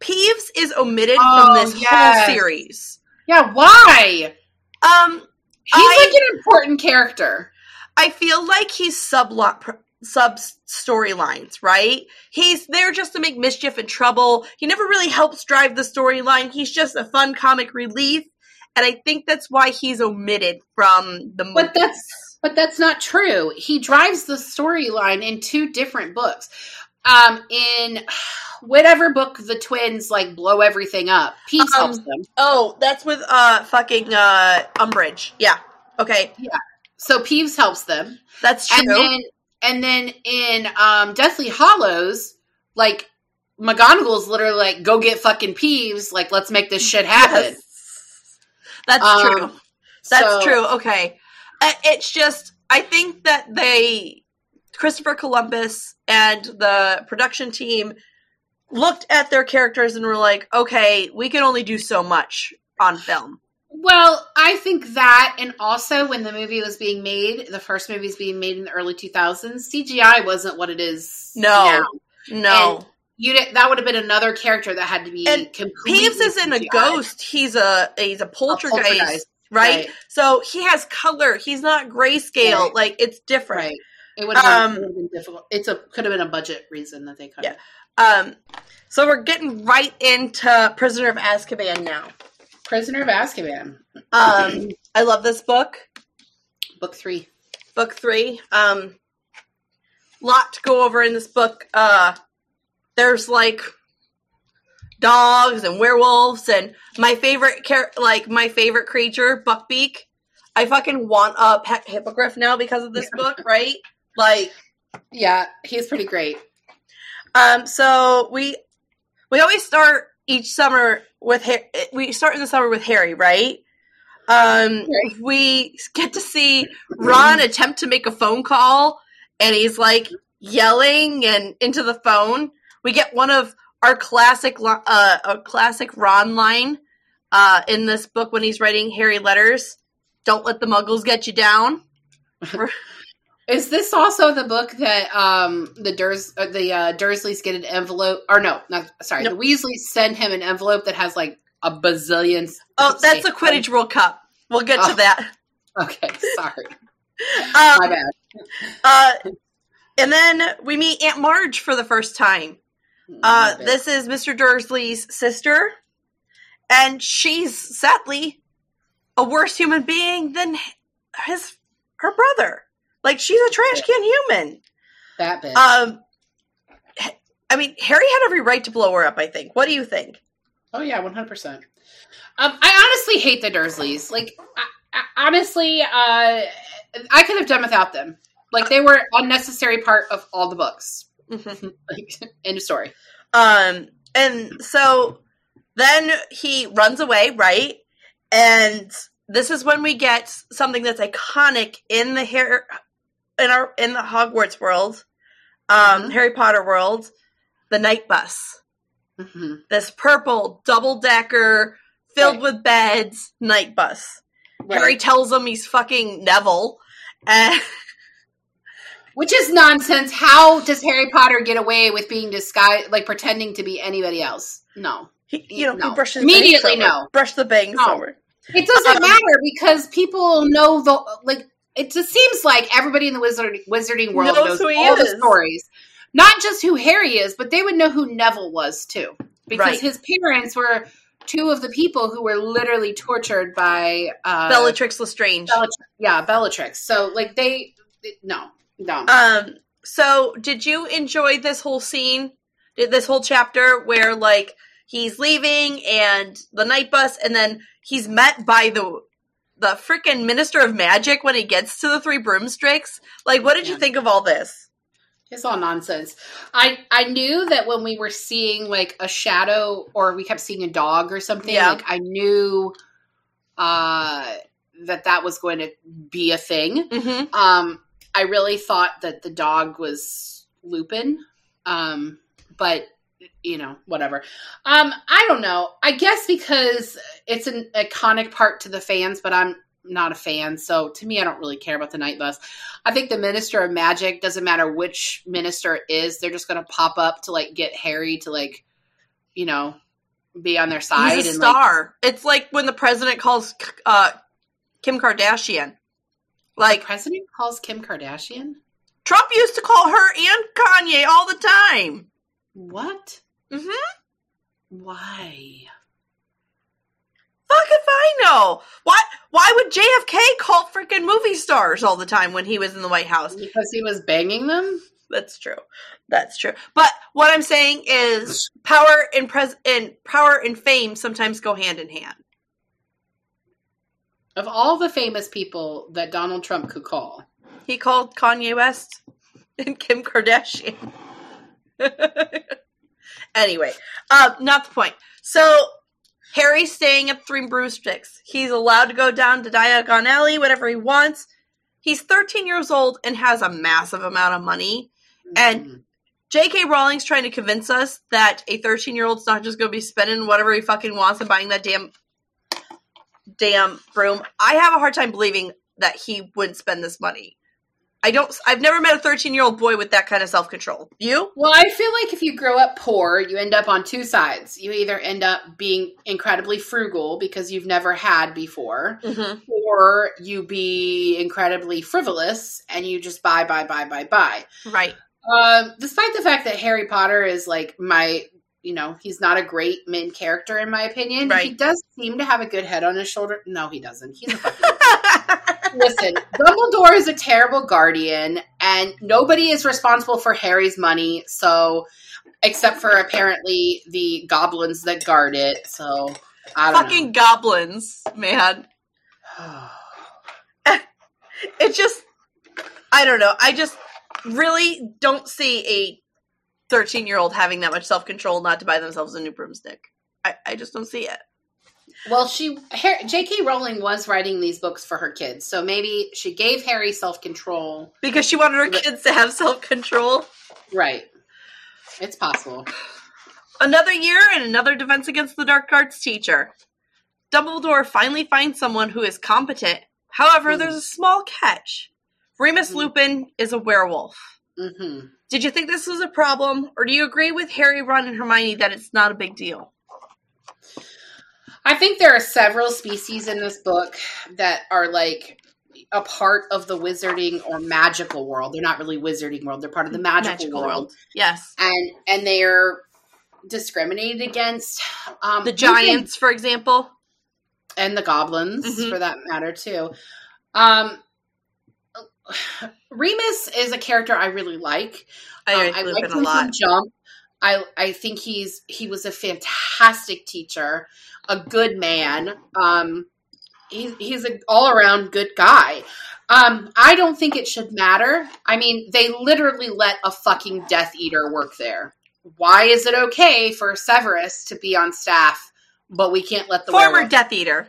Peeves is omitted Oh, from this yes. whole series. Yeah, why? Um, He's I- like an important character. I feel like he's sublot pr- sub storylines, right? He's there just to make mischief and trouble. He never really helps drive the storyline. He's just a fun comic relief, and I think that's why he's omitted from the. But that's but that's not true. He drives the storyline in two different books. Um, in whatever book the twins like blow everything up, Pete Um, helps them. oh, that's with uh fucking uh Umbridge. Yeah. Okay, So Peeves helps them. that's true. And then and then in um Deathly Hallows, like McGonagall's literally like, go get fucking Peeves, like let's make this shit happen. Yes. That's Um, true. That's so- true. Okay. Uh, It's just, I think that they, Christopher Columbus and the production team looked at their characters and were like, okay, we can only do so much on film. Well, I think that, and also when the movie was being made, the first movie was being made in the early 2000s, CGI wasn't what it is No. now. No. You did, that would have been another character that had to be And completely Peeves isn't a ghost. He's a, he's a poltergeist, poltergeist, right? right. So he has color. He's not grayscale. Right. Like, it's different. Right. It would have, Um, been, it been difficult. It's a could have been a budget reason that they cut Yeah. it. Um, so we're getting right into Prisoner of Azkaban now. Prisoner of Azkaban, Um, I love this book. book three. book three. Um, lot to go over in this book. Uh, there's like dogs and werewolves, and my favorite char- like my favorite creature, Buckbeak. I fucking want a pet hippogriff now because of this book, right? Like, Yeah, he's pretty great. um, so we we always start each summer with Harry. we start in the summer with Harry, right? Um, Right. we get to see Ron attempt to make a phone call, and he's like yelling and into the phone. We get one of our classic, uh, a classic Ron line uh, in this book when he's writing Harry letters. Don't let the Muggles get you down. Is this also the book that um the Durs uh, the uh, Dursleys get an envelope or no, not sorry, Nope. the Weasleys send him an envelope that has like a bazillion. Oh, that's the Quidditch World Cup. We'll get to Oh. that. Okay, sorry, Um, my bad. Uh, and then we meet Aunt Marge for the first time. Uh, this is Mr. Dursley's sister, and she's sadly a worse human being than his her brother. Like she's a trash can human. that bit. Um, I mean, Harry had every right to blow her up. I think. What do you think? oh yeah, one hundred percent. Um, I honestly hate the Dursleys. Like, I, I, honestly, uh, I could have done without them. Like, they were unnecessary part of all the books. Like, end of story. Um, and so then he runs away, right? And this is when we get something that's iconic in the hair in our in the Hogwarts world, um, Mhm. Harry Potter world, the night bus. hmm This purple double decker filled Right. with beds night bus. Harry tells him he's fucking Neville, and Which is nonsense. How does Harry Potter get away with being disguised, like pretending to be anybody else? No. he, you know, No. he brushes Immediately no. brush the bangs No. over. It doesn't Um, matter because people know the like. It just seems like everybody in the wizard, wizarding world Knows knows, all is. the stories, not just who Harry is, but they would know who Neville was too, because Right. his parents were two of the people who were literally tortured by uh, Bellatrix Lestrange. Bellatrix. Yeah, Bellatrix. So like they, they- no, no. Um. So, did you enjoy this whole scene? Did this whole chapter where like he's leaving and the night bus, and then he's met by the the freaking Minister of Magic when he gets to the Three Broomsticks? Like, what did you think of all this? It's all nonsense. I I knew that when we were seeing like a shadow or we kept seeing a dog or something, Yeah. like I knew uh that that was going to be a thing. Mm-hmm. Um I really thought that the dog was Lupin. Um but you know, whatever. Um I don't know. I guess because it's an iconic part to the fans, but I'm not a fan. So to me I don't really care about the night bus. I think the minister of magic doesn't matter which minister it is, they're just going to pop up to like get Harry to like you know be on their side He's a and like star. it's like when the president calls uh, Kim Kardashian. Like president calls Kim Kardashian? Trump used to call her and Kanye all the time. What? Mm-hmm. Why? Fuck if I know. Why? Why would JFK call freaking movie stars all the time when he was in the White House? Because he was banging them? That's true. That's true. But what I'm saying is, power and pres and power and fame sometimes go hand in hand. Of all the famous people that Donald Trump could call, He called Kanye West and Kim Kardashian. anyway, uh, not the point. So Harry's staying at Three Broomsticks. He's allowed to go down to Diagon Alley whenever he wants. He's 13 years old and has a massive amount of money. And- Mhm. J.K. Rowling's trying to convince us that a 13 year old's not just going to be spending whatever he fucking wants and buying that damn damn broom. I have a hard time believing that he wouldn't spend this money. I don't. I've never met a 13 year old boy with that kind of self control. You? Well, I feel like if you grow up poor, you end up on two sides. You either end up being incredibly frugal because you've never had before, Mm-hmm. or you be incredibly frivolous and you just buy, buy, buy, buy, buy. Right. Um, despite the fact that Harry Potter is like my, you know, he's not a great main character in my opinion. Right. He does seem to have a good head on his shoulder. No, he doesn't. He's a fucking. Listen, Dumbledore is a terrible guardian, and nobody is responsible for Harry's money. So, except for apparently the goblins that guard it. So, I don't fucking goblins, man. know. It just. I don't know. I just really don't see a 13 year old having that much self control not to buy themselves a new broomstick. I, I just don't see it. Well, she J.K. Rowling was writing these books for her kids, so maybe she gave Harry self control. Because she wanted her kids to have self control. Right, it's possible. Another year and another defense against the dark arts teacher. Dumbledore finally finds someone who is competent. However, Hmm. there's a small catch. Remus Hmm. Lupin is a werewolf. hmm Did you think this was a problem, or do you agree with Harry, Ron, and Hermione that it's not a big deal? I think there are several species in this book that are like a part of the wizarding or magical world. They're not really wizarding world; they're part of the magical, world. Yes. and and they're discriminated against. Um, The giants, for example. and the goblins, Mhm. for that matter, too. Um, Remus is a character I really like. I, Um, like I a him from lot. Jump. I I think he's he was a fantastic teacher, a good man. Um, he's he's an all around good guy. Um, I don't think it should matter. I mean, they literally let a fucking Death Eater work there. Why is it okay for Severus to be on staff, but we can't let the Former werewolf- Death Eater.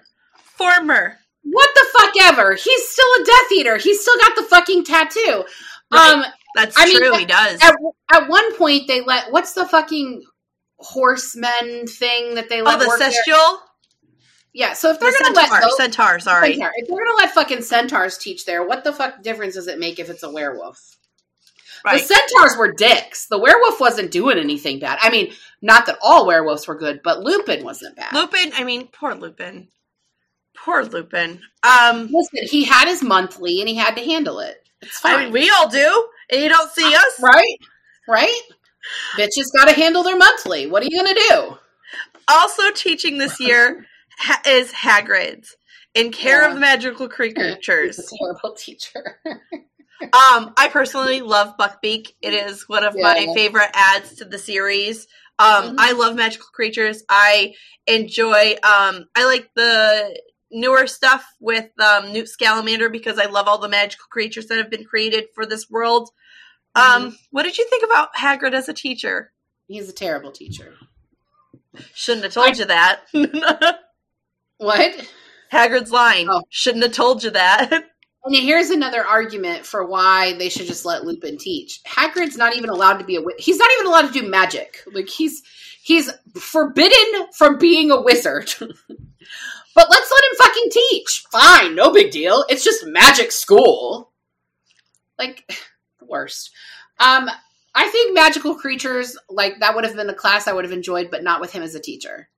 Former. what the fuck ever? He's still a Death Eater. He's still got the fucking tattoo. Right. Um, That's I mean, true, he does. at, at one point they let what's the fucking horsemen thing that they let oh, the work? Celestial? Yeah, so if they're gonna let Centaur. those, Centaur, sorry. Centaur. if they're gonna let fucking centaurs teach there, what the fuck difference does it make if it's a werewolf? Right. The centaurs were dicks. The werewolf wasn't doing anything bad. I mean, not that all werewolves were good, but Lupin wasn't bad. Lupin, I mean, poor Lupin. Poor Lupin. Um, Listen, he had his monthly and he had to handle it. It's fine. I mean, we all do, and you don't see us. right? Right? Bitches got to handle their monthly. What are you gonna do? Also teaching this year ha- is Hagrid's in care Yeah. of the magical creatures. Terrible teacher. Um, I personally love Buckbeak. It is one of my favorite ads to the series. Um, Mhm. I love magical creatures. I enjoy. Um, I like the newer stuff with um, Newt Scamander because I love all the magical creatures that have been created for this world. Um, what did you think about Hagrid as a teacher? He's a terrible teacher. Shouldn't have told I- you that. What? Hagrid's line. Oh. Shouldn't have told you that. And here's another argument for why they should just let Lupin teach. Hagrid's not even allowed to be a he's not even allowed to do magic. Like he's he's forbidden from being a wizard. but let's let him fucking teach. Fine, no big deal. It's just magic school. Like worst. Um I think magical creatures like that would have been a class I would have enjoyed but not with him as a teacher.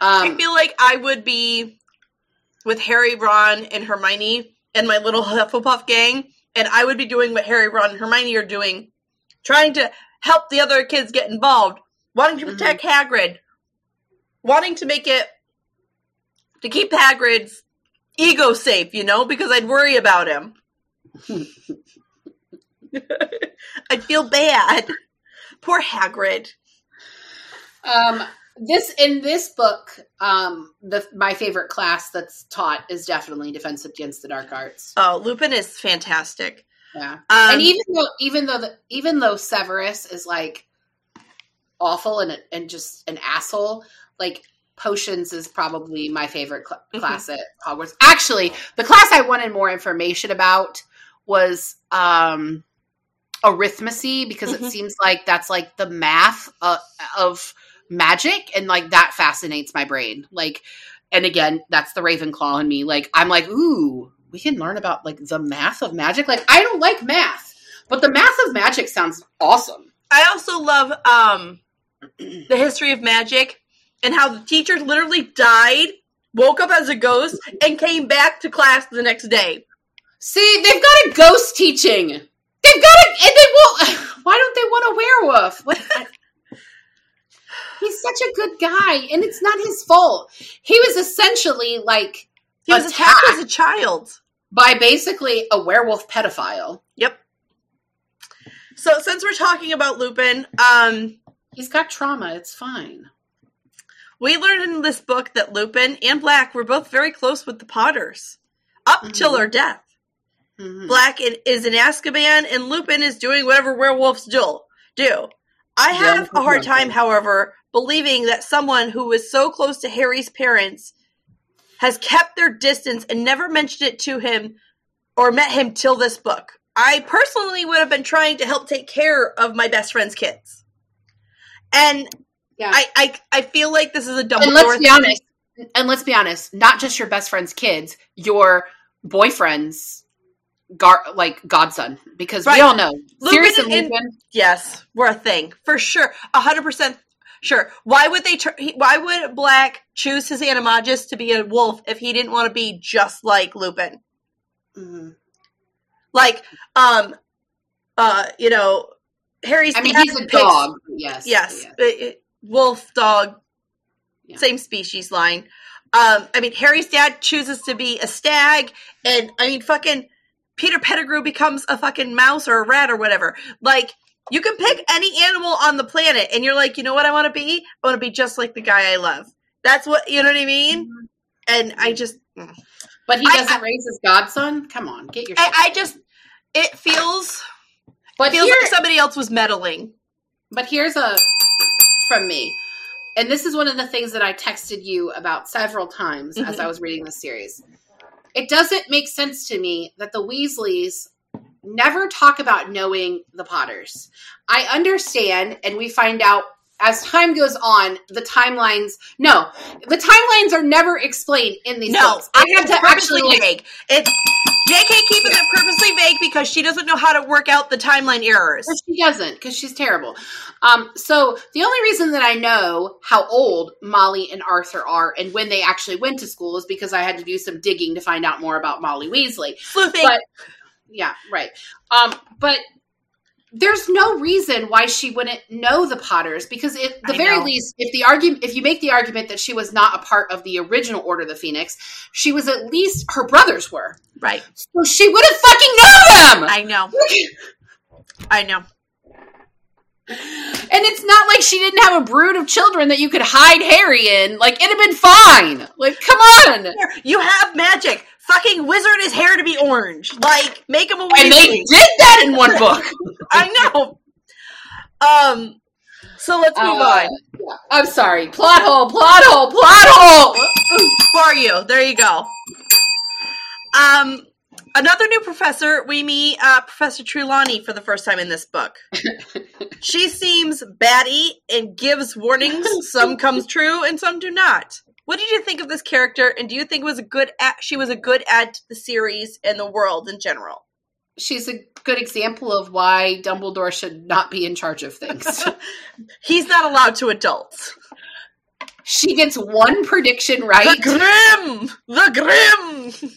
I Um feel like I would be with Harry, Ron, and Hermione and my little Hufflepuff gang, and I would be doing what Harry, Ron, and Hermione are doing, trying to help the other kids get involved, wanting to protect Hagrid, wanting to make it to keep Hagrid's ego safe, you know, because I'd worry about him. I'd feel bad. Poor Hagrid. Um, this in this book, um, the my favorite class that's taught is definitely Defense Against the Dark Arts. Oh, Lupin is fantastic. Yeah, Um, and even though even though the, even though Severus is like awful and and just an asshole, like potions is probably my favorite cl- Mhm. class at Hogwarts. Actually, the class I wanted more information about was um arithmancy because Mhm. it seems like that's like the math uh, of magic and like that fascinates my brain. Like and again that's the ravenclaw in me. Like i'm like ooh we can learn about like the math of magic. Like i don't like math but the math of magic sounds awesome. I also love um, the history of magic and how the teacher literally died, woke up as a ghost, and came back to class the next day. see they've got a ghost teaching they've got a and they won't why don't they want a werewolf he's such a good guy and it's not his fault he was essentially like He was attacked as a child. by basically a werewolf pedophile Yep. So since we're talking about Lupin, um, he's got trauma it's fine we learned in this book that Lupin and Black were both very close with the Potters up till Mhm. their death. Mhm. Black in- is in Azkaban, and Lupin is doing whatever werewolves do. Do I Yeah, have a hard okay. time, however, believing that someone who was so close to Harry's parents has kept their distance and never mentioned it to him or met him till this book. I personally would have been trying to help take care of my best friend's kids, and Yeah. I I, I feel like this is a double. and let's be thing. honest and let's be honest not just your best friend's kids your boyfriend's gar- like godson because Right. we all know Lupin Sirius and and- Lupin Yes, we're a thing for sure. A hundred percent sure. Why would they? Tr- why would Black choose his animagus to be a wolf if he didn't want to be just like Lupin? Mhm. Like, um, uh, you know, Harry's. i mean he's a picks- dog yes Yes, uh, uh, wolf, dog, Yeah. same species line. Um, I mean, Harry's dad chooses to be a stag, and I mean, fucking Peter Pettigrew becomes a fucking mouse or a rat or whatever. Like, you can pick any animal on the planet, and you're like, you know what I want to be? I want to be just like the guy I love. That's what you know what I mean. And I just, but he doesn't raise his godson come on get your I, I just, it feels but feels here, like somebody else was meddling. But here's a from me. And this is one of the things that I texted you about several times as Mhm. I was reading this series. It doesn't make sense to me that the Weasleys never talk about knowing the Potters. I understand, and we find out as time goes on, the timelines. No, the timelines are never explained in these No, books. I had it's to purposely actually vague. It's J.K. keeping it purposely vague because she doesn't know how to work out the timeline errors. But she doesn't because she's terrible. Um, so the only reason that I know how old Molly and Arthur are and when they actually went to school is because I had to do some digging to find out more about Molly Weasley. Sleuthing. But yeah, right. Um, but there's no reason why she wouldn't know the Potters because at the I very know. least, if the argument, if you make the argument that she was not a part of the original Order of the Phoenix, she was at least her brothers were, right. so she would have fucking known them. I know. I know. And it's not like she didn't have a brood of children that you could hide Harry in. Like, it'd have been fine. Like, come on. You have magic. Fucking wizard his hair to be orange. Like, make him a wizard. And they did that in one book. I know. Um. So let's move Uh, on. I'm sorry. Plot hole, plot hole, plot hole. For you, there you go. Um. Another new professor. We meet uh, Professor Trelawney for the first time in this book. she seems batty and gives warnings. Some comes true and some do not. What did you think of this character? And do you think it was a good? At, she was a good add to the series and the world in general. She's a good example of why Dumbledore should not be in charge of things. He's not allowed to adults. she gets one prediction right. The. Grim, the Grim.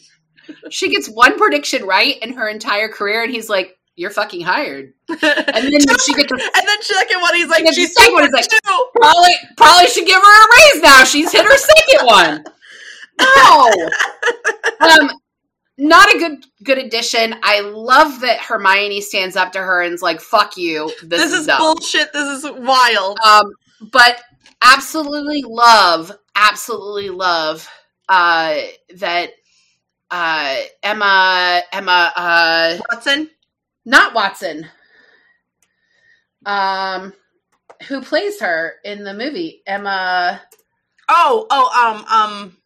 She gets one prediction right in her entire career, and he's like, "You're fucking hired." and then she gets and then second one, he's like, And she's second one is like- too. probably probably should give her a raise now. She's hit her second one. No. Um not a good good addition. I love that Hermione stands up to her and is like, fuck you. This, This is is dumb. bullshit. This is wild. Um but absolutely love, absolutely love uh that uh Emma Emma uh Watson. Not Watson. Um who plays her in the movie? Emma Oh, oh, um, um.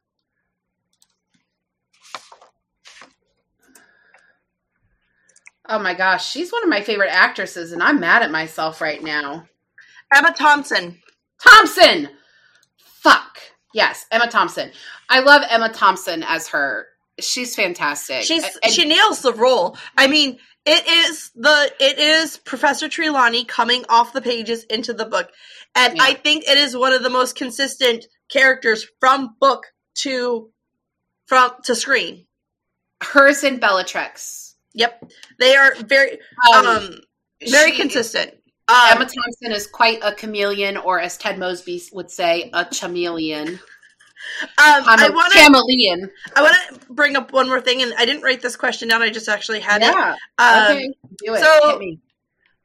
Oh my gosh, she's one of my favorite actresses, and I'm mad at myself right now. Emma Thompson. Thompson! Fuck. Yes, Emma Thompson. I love Emma Thompson as her. She's fantastic. She's And- she nails the role. I mean, it is the it is Professor Trelawney coming off the pages into the book, and Yeah. I think it is one of the most consistent characters from book to from to screen. hers and Bellatrix. Yep, they are very Um, um very she- consistent. Um, Emma Thompson is quite a chameleon, or as Ted Mosby would say, a chameleon. Um, I'm I a want to chameleon. I want to bring up one more thing, and I didn't write this question down. I just actually had it. Yeah. Um, okay. Do it. so-.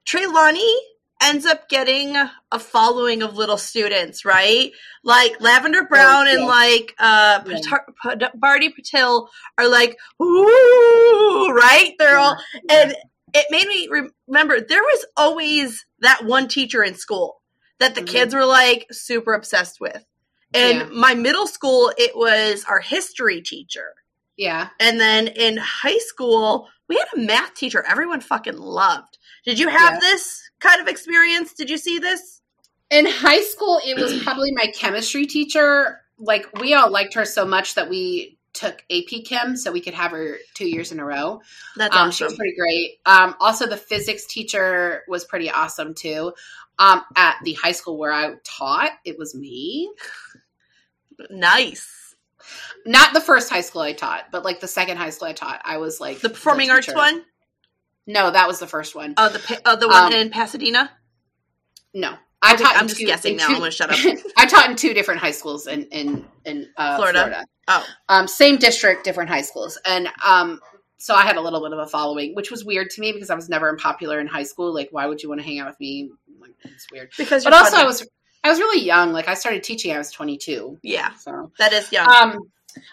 Trelawney ends up getting a following of little students, right? Like Lavender Brown and yeah. like uh Yeah. Pat- Parvati Patil are like, ooh, right? They're all, and it made me remember there was always that one teacher in school that the Mhm. kids were like super obsessed with. And Yeah. my middle school, it was our history teacher. Yeah. And then in high school, we had a math teacher everyone fucking loved. Did you have Yeah. this kind of experience? Did you see this? in high school it was probably my chemistry teacher like we all liked her so much that we took ap chem so we could have her two years in a row That's um, she was pretty great um, also the physics teacher was pretty awesome too um, at the high school where i taught it was me Nice. not the first high school i taught but like the second high school i taught i was like The performing arts one? no that was the first one Oh, the oh, the one Um, in Pasadena? no I okay, taught. I'm just two- guessing in now. two- I'm to shut up. I taught in two different high schools in in in uh, Florida? Florida. Oh. um, same district, different high schools, and um, so I had a little bit of a following, which was weird to me because I was never unpopular in high school. Like, why would you want to hang out with me? Like, it's weird. Because But also, funny. I was I was really young. Like, I started teaching. I was twenty two. Yeah, So, that is young. um,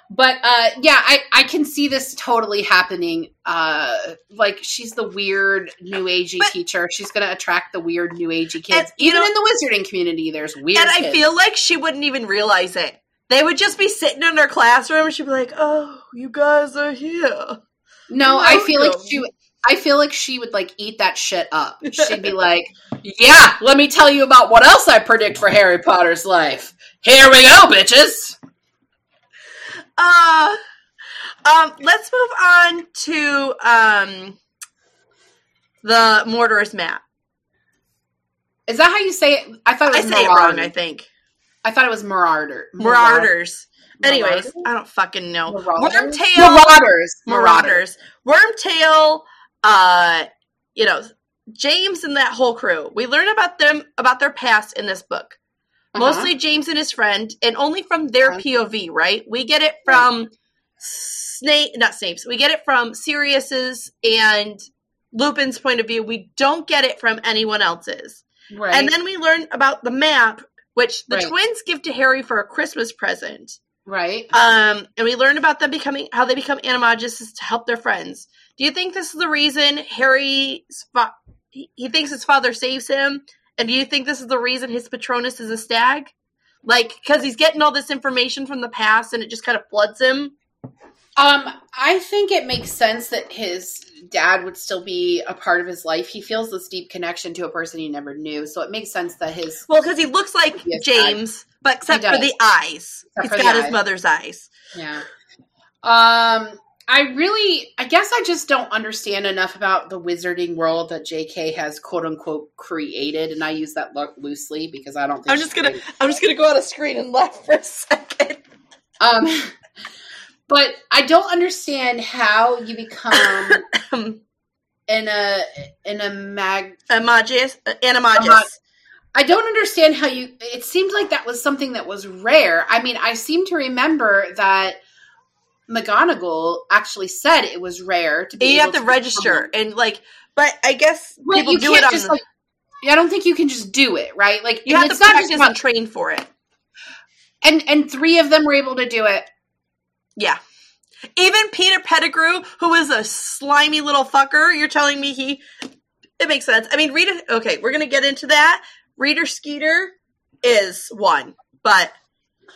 but uh, yeah, I I can see this totally happening. Uh, like, she's the weird new agey But- teacher. She's going to attract the weird new agey kids. And, Even know- in the wizarding community, there's weird. and I kids. feel like she wouldn't even realize it. They would just be sitting in her classroom and she'd be like, oh, you guys are here. No, I feel like she. I feel like she would like eat that shit up. She'd be like, "Yeah, let me tell you about what else I predict for Harry Potter's life. Here we go, bitches." Uh, um, let's move on to um, the Mortar's map. Is that how you say it? I thought it I was say it wrong, I think. I thought it was Marauder. Marauders. Anyways, Marauder? I don't fucking know. Marauders? Wormtail. Marauders. Marauders. Wormtail, uh, you know, James and that whole crew. We learn about them, about their past in this book. Uh-huh. Mostly James and his friend, and only from their Uh-huh. POV, right? We get it from Snape, not Snape's. We get it from Sirius's and Lupin's point of view. We don't get it from anyone else's. right. And then we learn about the map, which the Right. twins give to Harry for a Christmas present. Right. Um, and we learn about them becoming how they become animagus to help their friends. Do you think this is the reason Harry's fa- he thinks his father saves him? And do you think this is the reason his Patronus is a stag? Like, because he's getting all this information from the past and it just kind of floods him? Um, I think it makes sense that his dad would still be a part of his life. He feels this deep connection to a person he never knew, so it makes sense that his Well, because he looks like Yes, James, but except for the eyes. Except He's got his eyes. mother's eyes. yeah. Um, I really, I guess I just don't understand enough about the wizarding world that J.K. has quote unquote created, and I use that lo- loosely because I don't. think I'm just gonna I'm just gonna go on a screen and laugh for a second. Um, but I don't understand how you become in a in a mag Amagus, uh, Animagus. I don't understand how you. It seemed like that was something that was rare. I mean, I seem to remember that McGonagall actually said it was rare to be. you have to register and like, but I guess But people do it on. just the, like. I don't think you can just do it, right? Like you have to it's not just and train for it. and and three of them were able to do it. Yeah. Even Peter Pettigrew, who is a slimy little fucker, you're telling me he. It makes sense. I mean, Rita. Okay, we're gonna get into that. Rita Skeeter is one, but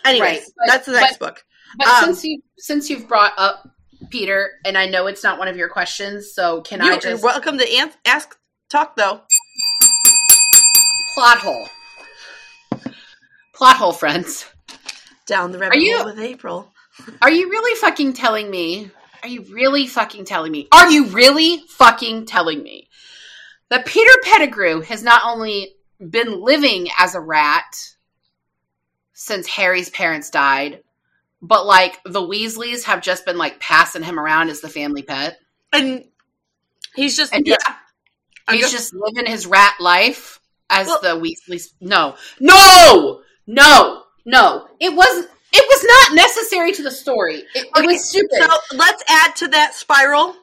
anyways, Right, but- that's the next book. But Um, since you since you've brought up Peter, and I know it's not one of your questions, so can I You're, just you're welcome to an- ask, talk though. plot hole? Plot hole, friends. Down the rabbit Are you- hole with April. Are you really fucking telling me? Are you really fucking telling me? Are you really fucking telling me that Peter Pettigrew has not only been living as a rat since Harry's parents died, but like the Weasleys have just been like passing him around as the family pet? And he's just And yeah. I'm He's just- just living his rat life as Well- the Weasleys. No, no, no, no. It wasn't. It was not necessary to the story. It, it was stupid. So let's add to that spiral.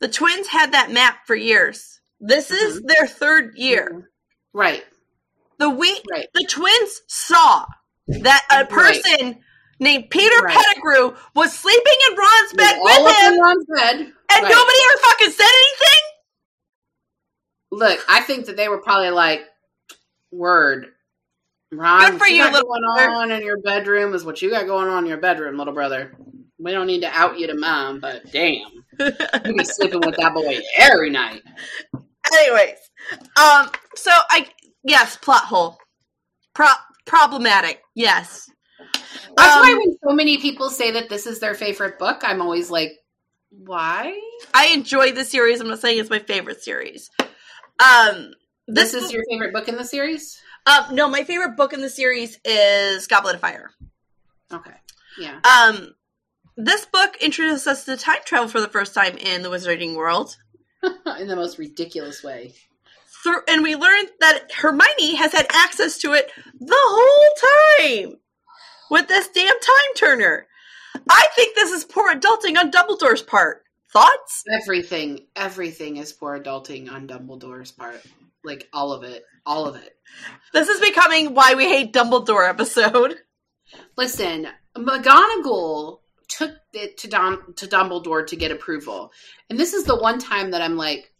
The twins had that map for years. This is Mm-hmm. their third year. right, The we right. the twins saw that a Right. person named Peter Right. Pettigrew was sleeping in Ron's bed with in him, Ron's bed. and Right. nobody ever fucking said anything. Look, I think that they were probably like, "Word, Ron, Good for you, little going brother." on in your bedroom is what you got going on in your bedroom, little brother. We don't need to out you to mom, but damn, you be sleeping with that boy every night." Anyways, um, so I yes, plot hole, Pro- problematic. Yes, That's Um, why when so many people say that this is their favorite book, I'm always like, why? I enjoy the series. I'm not saying it's my favorite series. Um, This, this, is your favorite book in the series? um, no, my favorite book in the series is Goblet of Fire. Okay. Yeah. Um, this book introduces us to time travel for the first time in the Wizarding world. in the most ridiculous way. Through, and we learned that Hermione has had access to it the whole time with this damn time turner. I think this is poor adulting on Dumbledore's part. Thoughts? Everything, everything is poor adulting on Dumbledore's part. Like all of it. All of it. This is becoming why we hate Dumbledore episode. Listen, McGonagall took it to Dom, to Dumbledore to get approval. And this is the one time that I'm like,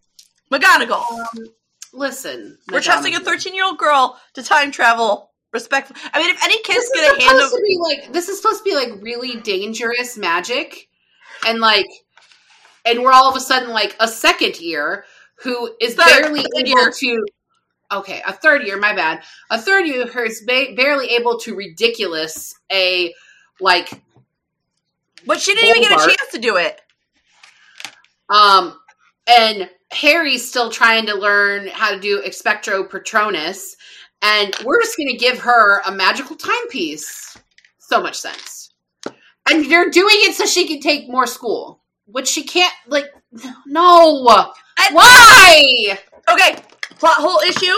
McGonagall. Um, listen. We're trusting a 13 year old girl to time travel respectful. I mean, if any kid's is gonna handle. to be like this is supposed to be like really dangerous magic and like and we're all of a sudden like a second year who is Third, barely third able year. to okay a third year my bad a third year who is ba- barely able to ridiculous a like But she didn't even get a chance to do it. um and harry's still trying to learn how to do expecto patronus. And we're just gonna give her a magical timepiece. So much sense. And they're doing it so she can take more school. Which she can't like no. And- why? Okay, plot hole issue.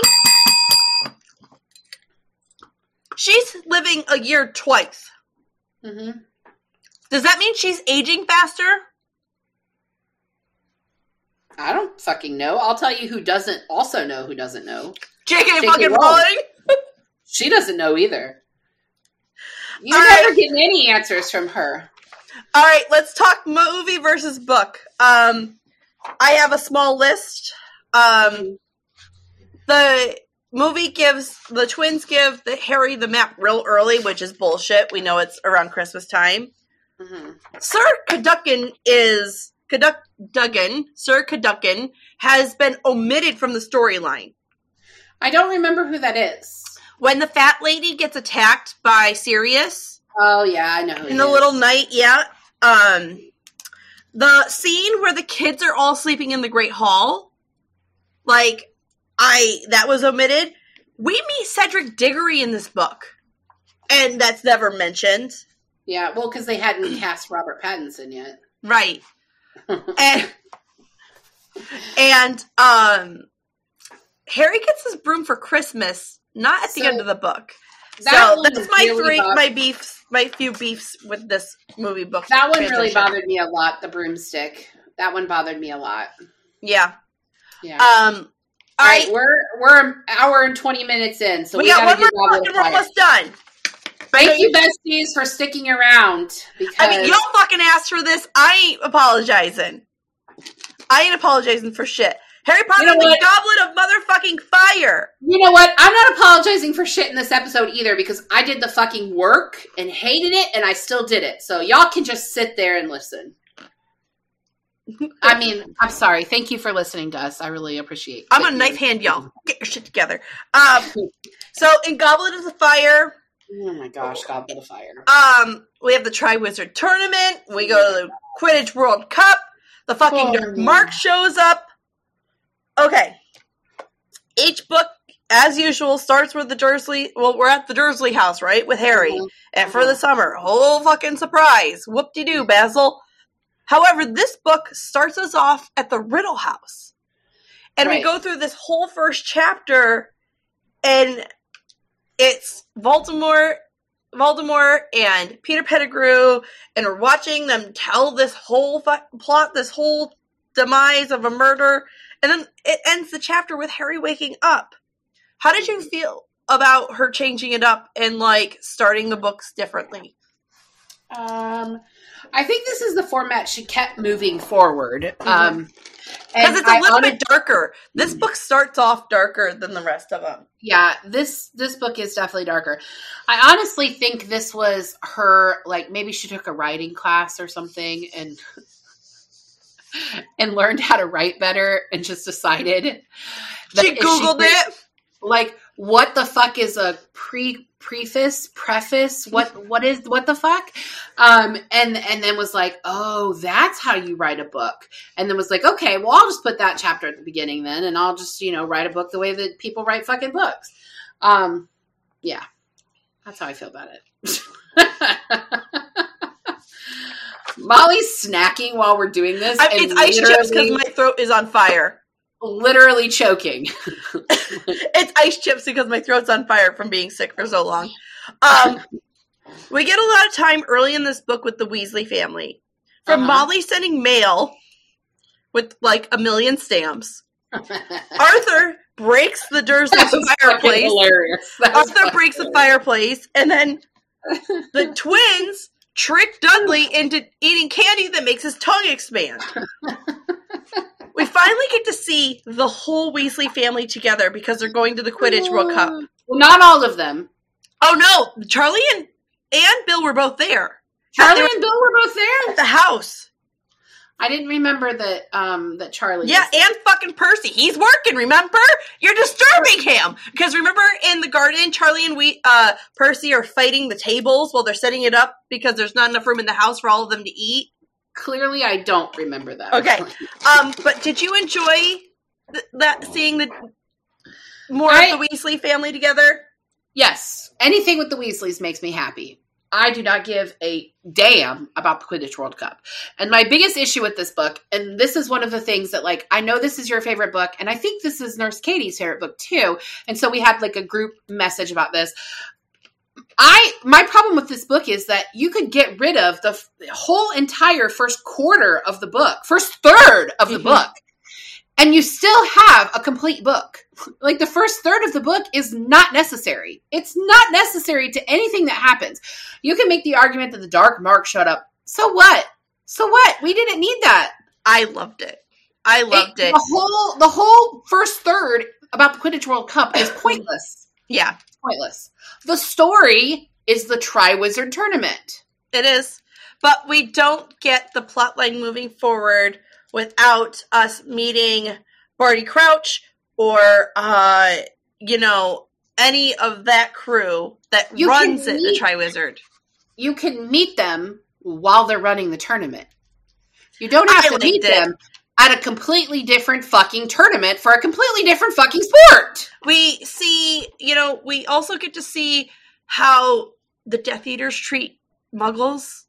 She's living a year twice. hmm Does that mean she's aging faster? I don't fucking know i'll tell you who doesn't also know who doesn't know JK, fucking Rowling. She doesn't know either You're All never right. getting any answers from her. All right, let's talk movie versus book. Um, I have a small list. Um, the movie gives the twins give the Harry the map real early, which is bullshit. We know it's around Christmas time. Mm-hmm. Sir Cadogan is Cadogan. Sir Cadogan has been omitted from the storyline. I don't remember who that is. When the fat lady gets attacked by Sirius. Oh yeah, I know. In the is. little night, yeah. Um, the scene where the kids are all sleeping in the Great Hall, like I that was omitted. We meet Cedric Diggory in this book, and that's never mentioned. Yeah, well, because they hadn't cast Robert Pattinson yet, right? and and um, Harry gets his broom for Christmas, not at the end of the book. That so that's my really three, bothered. my beefs, my few beefs with this movie book. That one transition. really bothered me a lot. The broomstick. That one bothered me a lot. Yeah. Yeah. Um. All right, right, we're we're an hour and twenty minutes in, so we, we got one more and we're almost done. Thank you, besties, for sticking around. Because I mean, y'all fucking asked for this. I ain't apologizing. I ain't apologizing for shit. Harry Potter you know the Goblet of motherfucking fire. You know what? I'm not apologizing for shit in this episode either because I did the fucking work and hated it and I still did it. So y'all can just sit there and listen. I mean, I'm sorry. Thank you for listening to us. I really appreciate. It. I'm a knife hand, y'all. Get your shit together. Um, so in Goblet of the Fire. Oh my gosh, Goblet of the Fire. Um, we have the Triwizard Tournament. We go to the Quidditch World Cup. The fucking oh, Mark shows up. Okay. Each book, as usual, starts with the Dursley. Well, we're at the Dursley house, right? With Harry. Mm-hmm. And for the summer. Whole fucking surprise. Whoop de doo, Basil. However, this book starts us off at the Riddle house. And right. we go through this whole first chapter, and it's Voldemort Voldemort and Peter Pettigrew, and we're watching them tell this whole fu- plot, this whole demise of a murder, and then it ends the chapter with Harry waking up. How did you feel about her changing it up and like starting the books differently? Um, I think this is the format she kept moving forward. Mm-hmm. Um, because it's a little bit darker. This book starts off darker than the rest of them. Yeah, this this book is definitely darker. I honestly think this was her like maybe she took a writing class or something and and learned how to write better and just decided she googled she, it like what the fuck is a pre preface preface what what is what the fuck? Um and and then was like oh that's how you write a book. And then was like okay well i'll just put that chapter at the beginning then and i'll just you know write a book the way that people write fucking books. Um yeah. That's how i feel about it. Molly's snacking while we're doing this I, it's ice chips because my throat is on fire literally choking. it's ice chips because my throat's on fire from being sick for so long. Um, we get a lot of time early in this book with the Weasley family. From uh-huh. Molly sending mail with like a million stamps. Arthur breaks the Dursley fireplace. Arthur breaks the fireplace, and then the twins trick Dudley into eating candy that makes his tongue expand we finally get to see the whole Weasley family together because they're going to the Quidditch World Cup. Well, not all of them. Oh no, Charlie and and Bill were both there. Charlie and Bill were both there at the house. I didn't remember that um that Charlie Yeah, and fucking Percy. He's working, remember? You're disturbing him. Because remember in the garden, Charlie and we uh Percy are fighting the tables while they're setting it up because there's not enough room in the house for all of them to eat. Clearly, I don't remember that. Okay, um, but did you enjoy th- that seeing the more I, of the Weasley family together? Yes, anything with the Weasleys makes me happy. I do not give a damn about the Quidditch World Cup. And my biggest issue with this book, and this is one of the things that, like, I know this is your favorite book, and I think this is Nurse Katie's favorite book too. And so we had like a group message about this. I my problem with this book is that you could get rid of the whole entire first quarter of the book, first third of the mm-hmm. book, and you still have a complete book. Like the first third of the book is not necessary. It's not necessary to anything that happens. You can make the argument that the Dark Mark showed up. So what? So what? We didn't need that. I loved it. I loved it. it. The whole the whole first third about the Quidditch World Cup is pointless. Yeah, it's pointless. The story is the Triwizard Tournament. It is, but we don't get the plotline moving forward without us meeting Barty Crouch or uh, you know any of that crew that you runs it, the Triwizard. You can meet them while they're running the tournament. You don't have I to meet it. them at a completely different fucking tournament for a completely different fucking sport. We see, you know, we also get to see how the Death Eaters treat Muggles.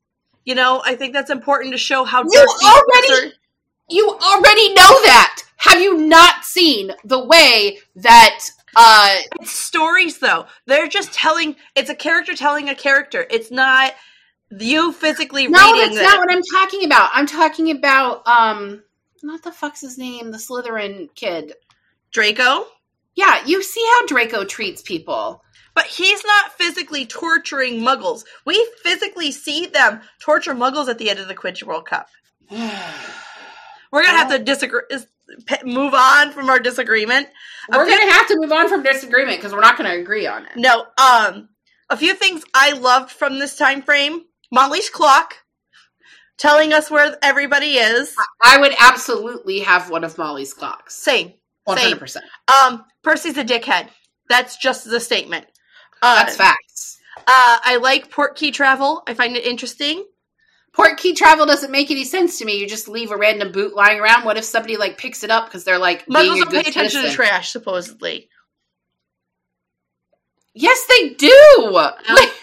You know, I think that's important to show how you already are- you already know that. Have you not seen the way that uh it's stories though. They're just telling it's a character telling a character. It's not you physically no, reading that's not what I'm talking about. I'm talking about um not the fuck's his name, the Slytherin kid. Draco? Yeah, you see how Draco treats people. But he's not physically torturing muggles. We physically see them torture muggles at the end of the Quidditch World Cup. We're gonna have to disagree, move on from our disagreement. We're gonna have to move on from disagreement because we're not gonna agree on it. No. Um, a few things I loved from this time frame: Molly's clock telling us where everybody is. I would absolutely have one of Molly's clocks. Same. One hundred percent. Um, Percy's a dickhead. That's just the statement. Uh, That's facts. Uh, I like port key travel. I find it interesting. Port key travel doesn't make any sense to me. You just leave a random boot lying around. What if somebody like picks it up because they're like Muggles don't pay attention citizen. to trash, supposedly. Yes, they do.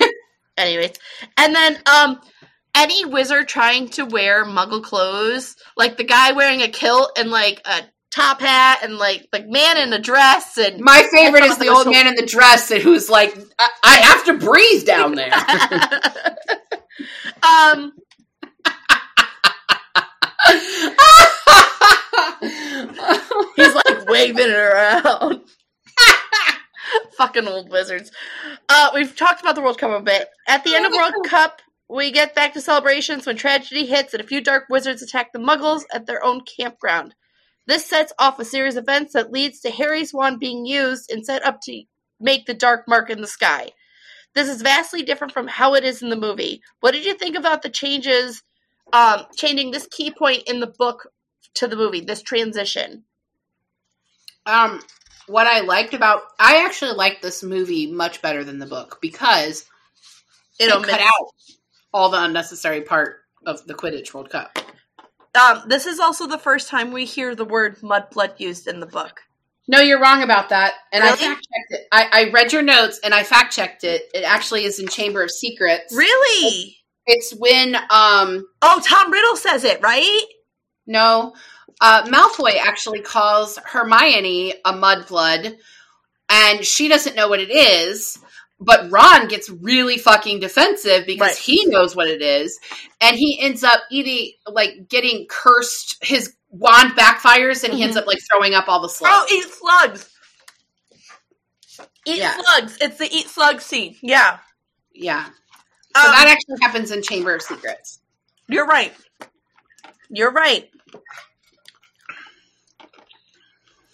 Anyways, and then um, any wizard trying to wear Muggle clothes, like the guy wearing a kilt and like a top hat and like like man in a dress and my favorite is the old man in the dress who's like I, I have to breathe down there. um. He's like waving it around. Fucking old wizards. Uh, we've talked about the World Cup a bit. At the end of World Cup, we get back to celebrations when tragedy hits and a few dark wizards attack the Muggles at their own campground. This sets off a series of events that leads to Harry's wand being used and set up to make the dark mark in the sky. This is vastly different from how it is in the movie. What did you think about the changes, um, changing this key point in the book to the movie, this transition? Um, what I liked about I actually liked this movie much better than the book because it, it cut out all the unnecessary part of the Quidditch World Cup. Um, this is also the first time we hear the word mudblood used in the book. No, you're wrong about that. And really? I fact checked it. I, I, read your notes and I fact checked it. It actually is in Chamber of Secrets. Really? It's when um Oh, Tom Riddle says it, right? No. Uh, Malfoy actually calls Hermione a mudblood, and she doesn't know what it is. But Ron gets really fucking defensive because right. he knows what it is, and he ends up eating like getting cursed. His wand backfires, and mm-hmm. he ends mm-hmm. up like throwing up all the slugs. Oh, eat slugs! Eat slugs. It's the eat slug scene. Yeah, yeah. So um, that actually happens in Chamber of Secrets. You're right. You're right.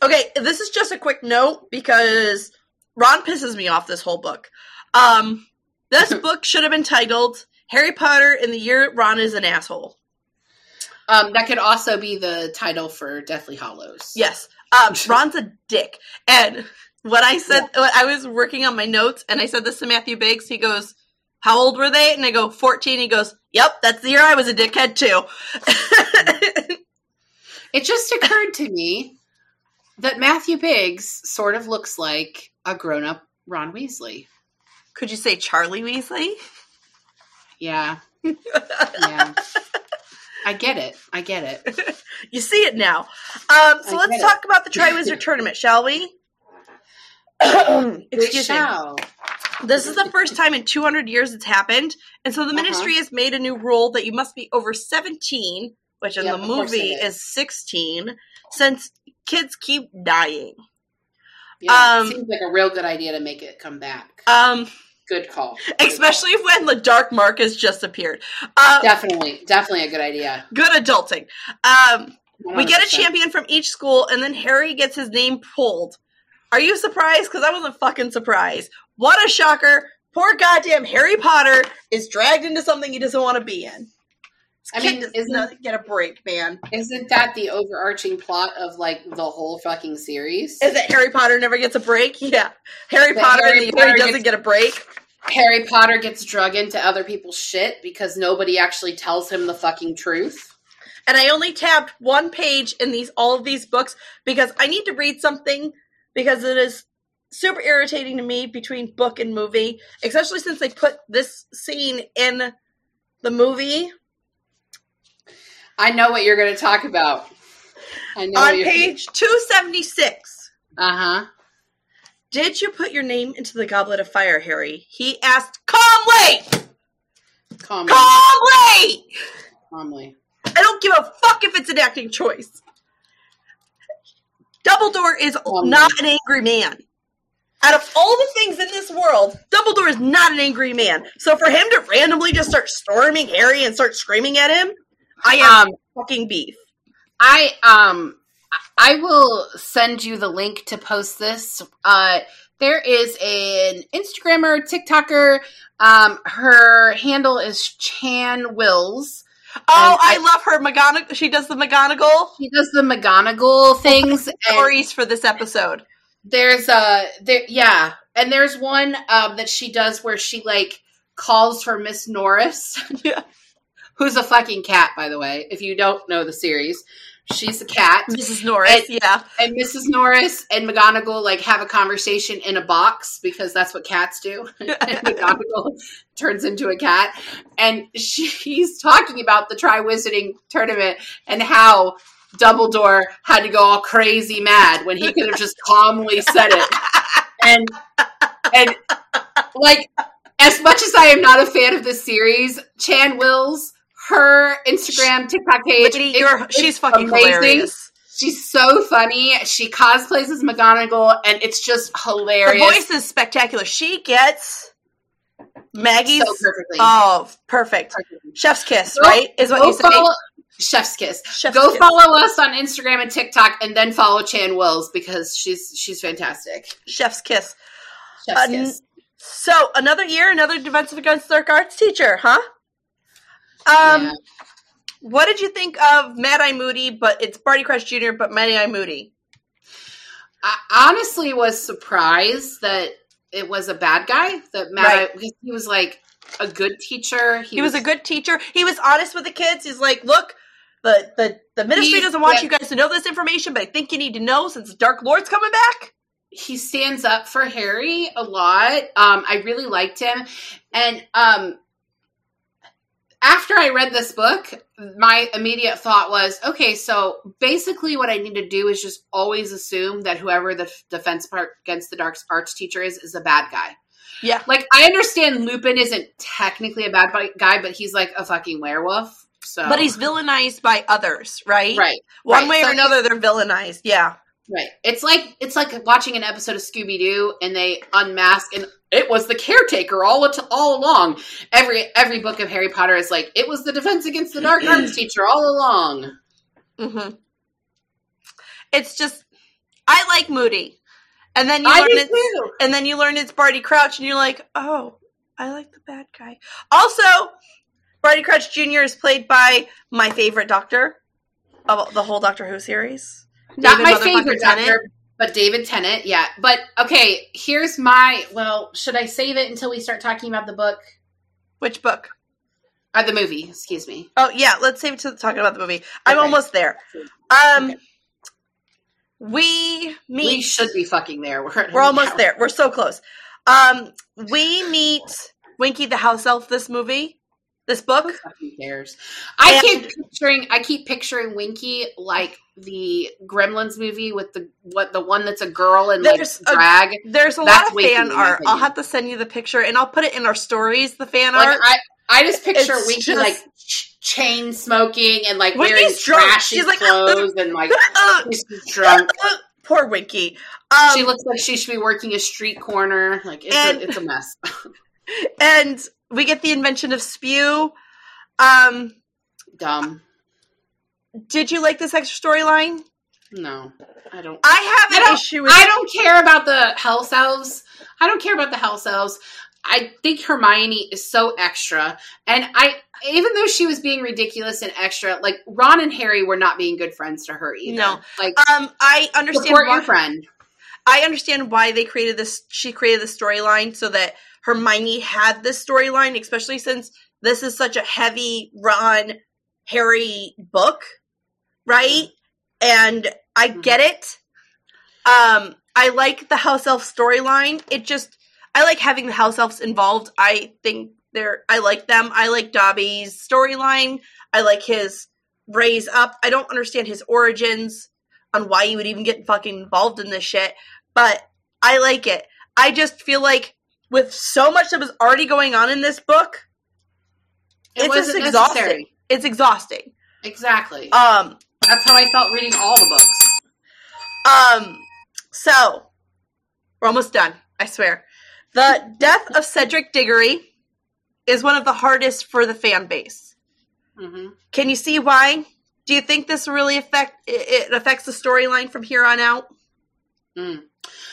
Okay, this is just a quick note because Ron pisses me off this whole book. Um, this book should have been titled Harry Potter in the Year Ron is an Asshole. Um, that could also be the title for Deathly Hallows. Yes. Um, Ron's a dick. And when I said, yeah. when I was working on my notes and I said this to Matthew Biggs, he goes, How old were they? And I go, 14. He goes, Yep, that's the year I was a dickhead too. it just occurred to me that Matthew Biggs sort of looks like a grown up Ron Weasley. Could you say Charlie Weasley? Yeah. yeah. I get it. I get it. you see it now. Um, so I let's talk it. about the Triwizard Tournament, shall we? Excuse me. This is the first time in 200 years it's happened, and so the uh-huh. ministry has made a new rule that you must be over 17, which in yep, the movie is 16, since kids keep dying. Yeah, Um, seems like a real good idea to make it come back. Um, Good call. especially when the Dark mark has just appeared. Uh, Definitely, definitely a good idea. good adulting. Um, we get a champion from each school, and then Harry gets his name pulled. Are you surprised? Because I wasn't fucking surprised. What a shocker! Poor goddamn Harry Potter is dragged into something he doesn't want to be in. This I mean, does isn't- get a break, man. Isn't that the overarching plot of like the whole fucking series? Is it Harry Potter never gets a break? Yeah, Harry That Potter Harry Potter year doesn't gets- get a break. Harry Potter gets drug into other people's shit because nobody actually tells him the fucking truth. and I only tapped one page in these all of these books because I need to read something because it is super irritating to me between book and movie, especially since they put this scene in the movie I know what you're going to talk about. I know. on page 276. Uh huh. Did you put your name into the goblet of fire, Harry? He asked calmly. Calmly. Calmly. Calmly. I don't give a fuck if it's an acting choice. Dumbledore is Calmly. not an angry man. Out of all the things in this world, Dumbledore is not an angry man. So for him to randomly just start storming Harry and start screaming at him, I am Um, fucking beef. I um I will send you the link to post this. Uh there is an Instagrammer, TikToker. Um, her handle is Chan Wills. Oh, I, I- love her. McGonagall. She does the McGonagall She does the McGonagall things. stories for this episode. there's a there, yeah, and there's one um, that she does where she like calls for Miss Norris, Yeah. Who's a fucking cat, by the way. If you don't know the series, she's a cat. Mrs. Norris. yeah. and Mrs. Norris and McGonagall like have a conversation in a box because that's what cats do. and McGonagall turns into a cat, and she's talking about the Triwizarding tournament and how Dumbledore had to go all crazy mad when he could have just calmly said it. And and like as much as I am not a fan of this series, Chan Wills. Her Instagram, TikTok page, Lady, it- you're, it's she's fucking amazing. hilarious. She's so funny. She cosplays as McGonagall, and it's just hilarious. Her voice is spectacular. She gets Maggie's. so perfectly. Oh, perfect. Perfectly. Chef's kiss, Go- right? Is what you say. follow Chef's Kiss. Chef's Go kiss. follow us on Instagram and TikTok, and then follow Chan Wills because she's she's fantastic. Chef's kiss. Chef's Uh, Kiss. So another year, another defensive against dark arts teacher, huh? Um, Yeah. what did you think of Mad Eye Moody? But it's Barty Crouch Jr., but Mad Eye Moody. I honestly was surprised that it was a bad guy. That Matt, Right. because he was like a good teacher. He was a good teacher. He was honest with the kids. He's like, look. The, the, the ministry doesn't want yeah. you guys to know this information, but I think you need to know since the Dark Lord's coming back. he stands up for Harry a lot. Um, I really liked him, and um, after I read this book, my immediate thought was, okay, so basically, what I need to do is just always assume that whoever the defense part against the dark arts teacher is is a bad guy. Yeah. Like I understand Lupin isn't technically a bad guy, but he's like a fucking werewolf. So, But he's villainized by others, right? right. One right. way So or another, they're villainized. Yeah. Right. It's like it's like watching an episode of Scooby Doo and they unmask and it was the caretaker all all along. Every every book of Harry Potter is like it was the defense against the dark arts teacher all along. hmm It's just, I like Moody, and then you I learn it's, too. and then you learn it's Barty Crouch, and you're like, oh, I like the bad guy. Also, Barty Crouch Jr. is played by my favorite Doctor of the whole Doctor Who series. Not David my favorite doctor, but David Tennant. Yeah, but okay. Here's my well. Should I save it until we start talking about the book Which book? or the movie? Excuse me. Oh yeah, let's save it to talking about the movie. I'm Okay. almost there. Um, Okay. we meet. We should be fucking there. We're, We're almost hour. there. We're so close. Um, we meet Winky the house elf. This movie, this book. Who cares? I And- keep picturing. I keep picturing Winky like the Gremlins movie with the what the one that's a girl and like There's a- drag. There's a That's lot of fan art. I'll have to send you the picture, and I'll put it in our stories. The fan Like art. I, I just picture It's Winky just- like ch- chain smoking and like Winky's wearing drunk. trashy She's like, clothes and like Uh, drunk. Poor Winky. Um, she looks like she should be working a street corner. Like it's And- a, it's a mess. and we get the invention of spew. Um, Dumb. did you like this extra storyline? No, I don't. I have an don't- issue with. I don't care about the Hell elves. I don't care about the Hell elves. I think Hermione is so extra, and I even though she was being ridiculous and extra, like Ron and Harry were not being good friends to her either. No. like um, I understand. support why, your friend. I understand why they created this. She created the storyline so that Hermione had this storyline, especially since this is such a heavy Ron Harry book, right? And I Mhm. get it. Um, I like the house elf storyline. It just I like having the house elves involved. I think they're I like them. I like Dobby's storyline. I like his raise up. I don't understand his origins on why he would even get fucking involved in this shit, but I like it. I just feel like with so much that was already going on in this book, It it's just wasn't exhausting. necessary. It's exhausting. Exactly. Um, That's how I felt reading all the books. um, so we're almost done. I swear. The death of Cedric Diggory is one of the hardest for the fan base. hmm Can you see why? Do you think this really affect it affects the storyline from here on out?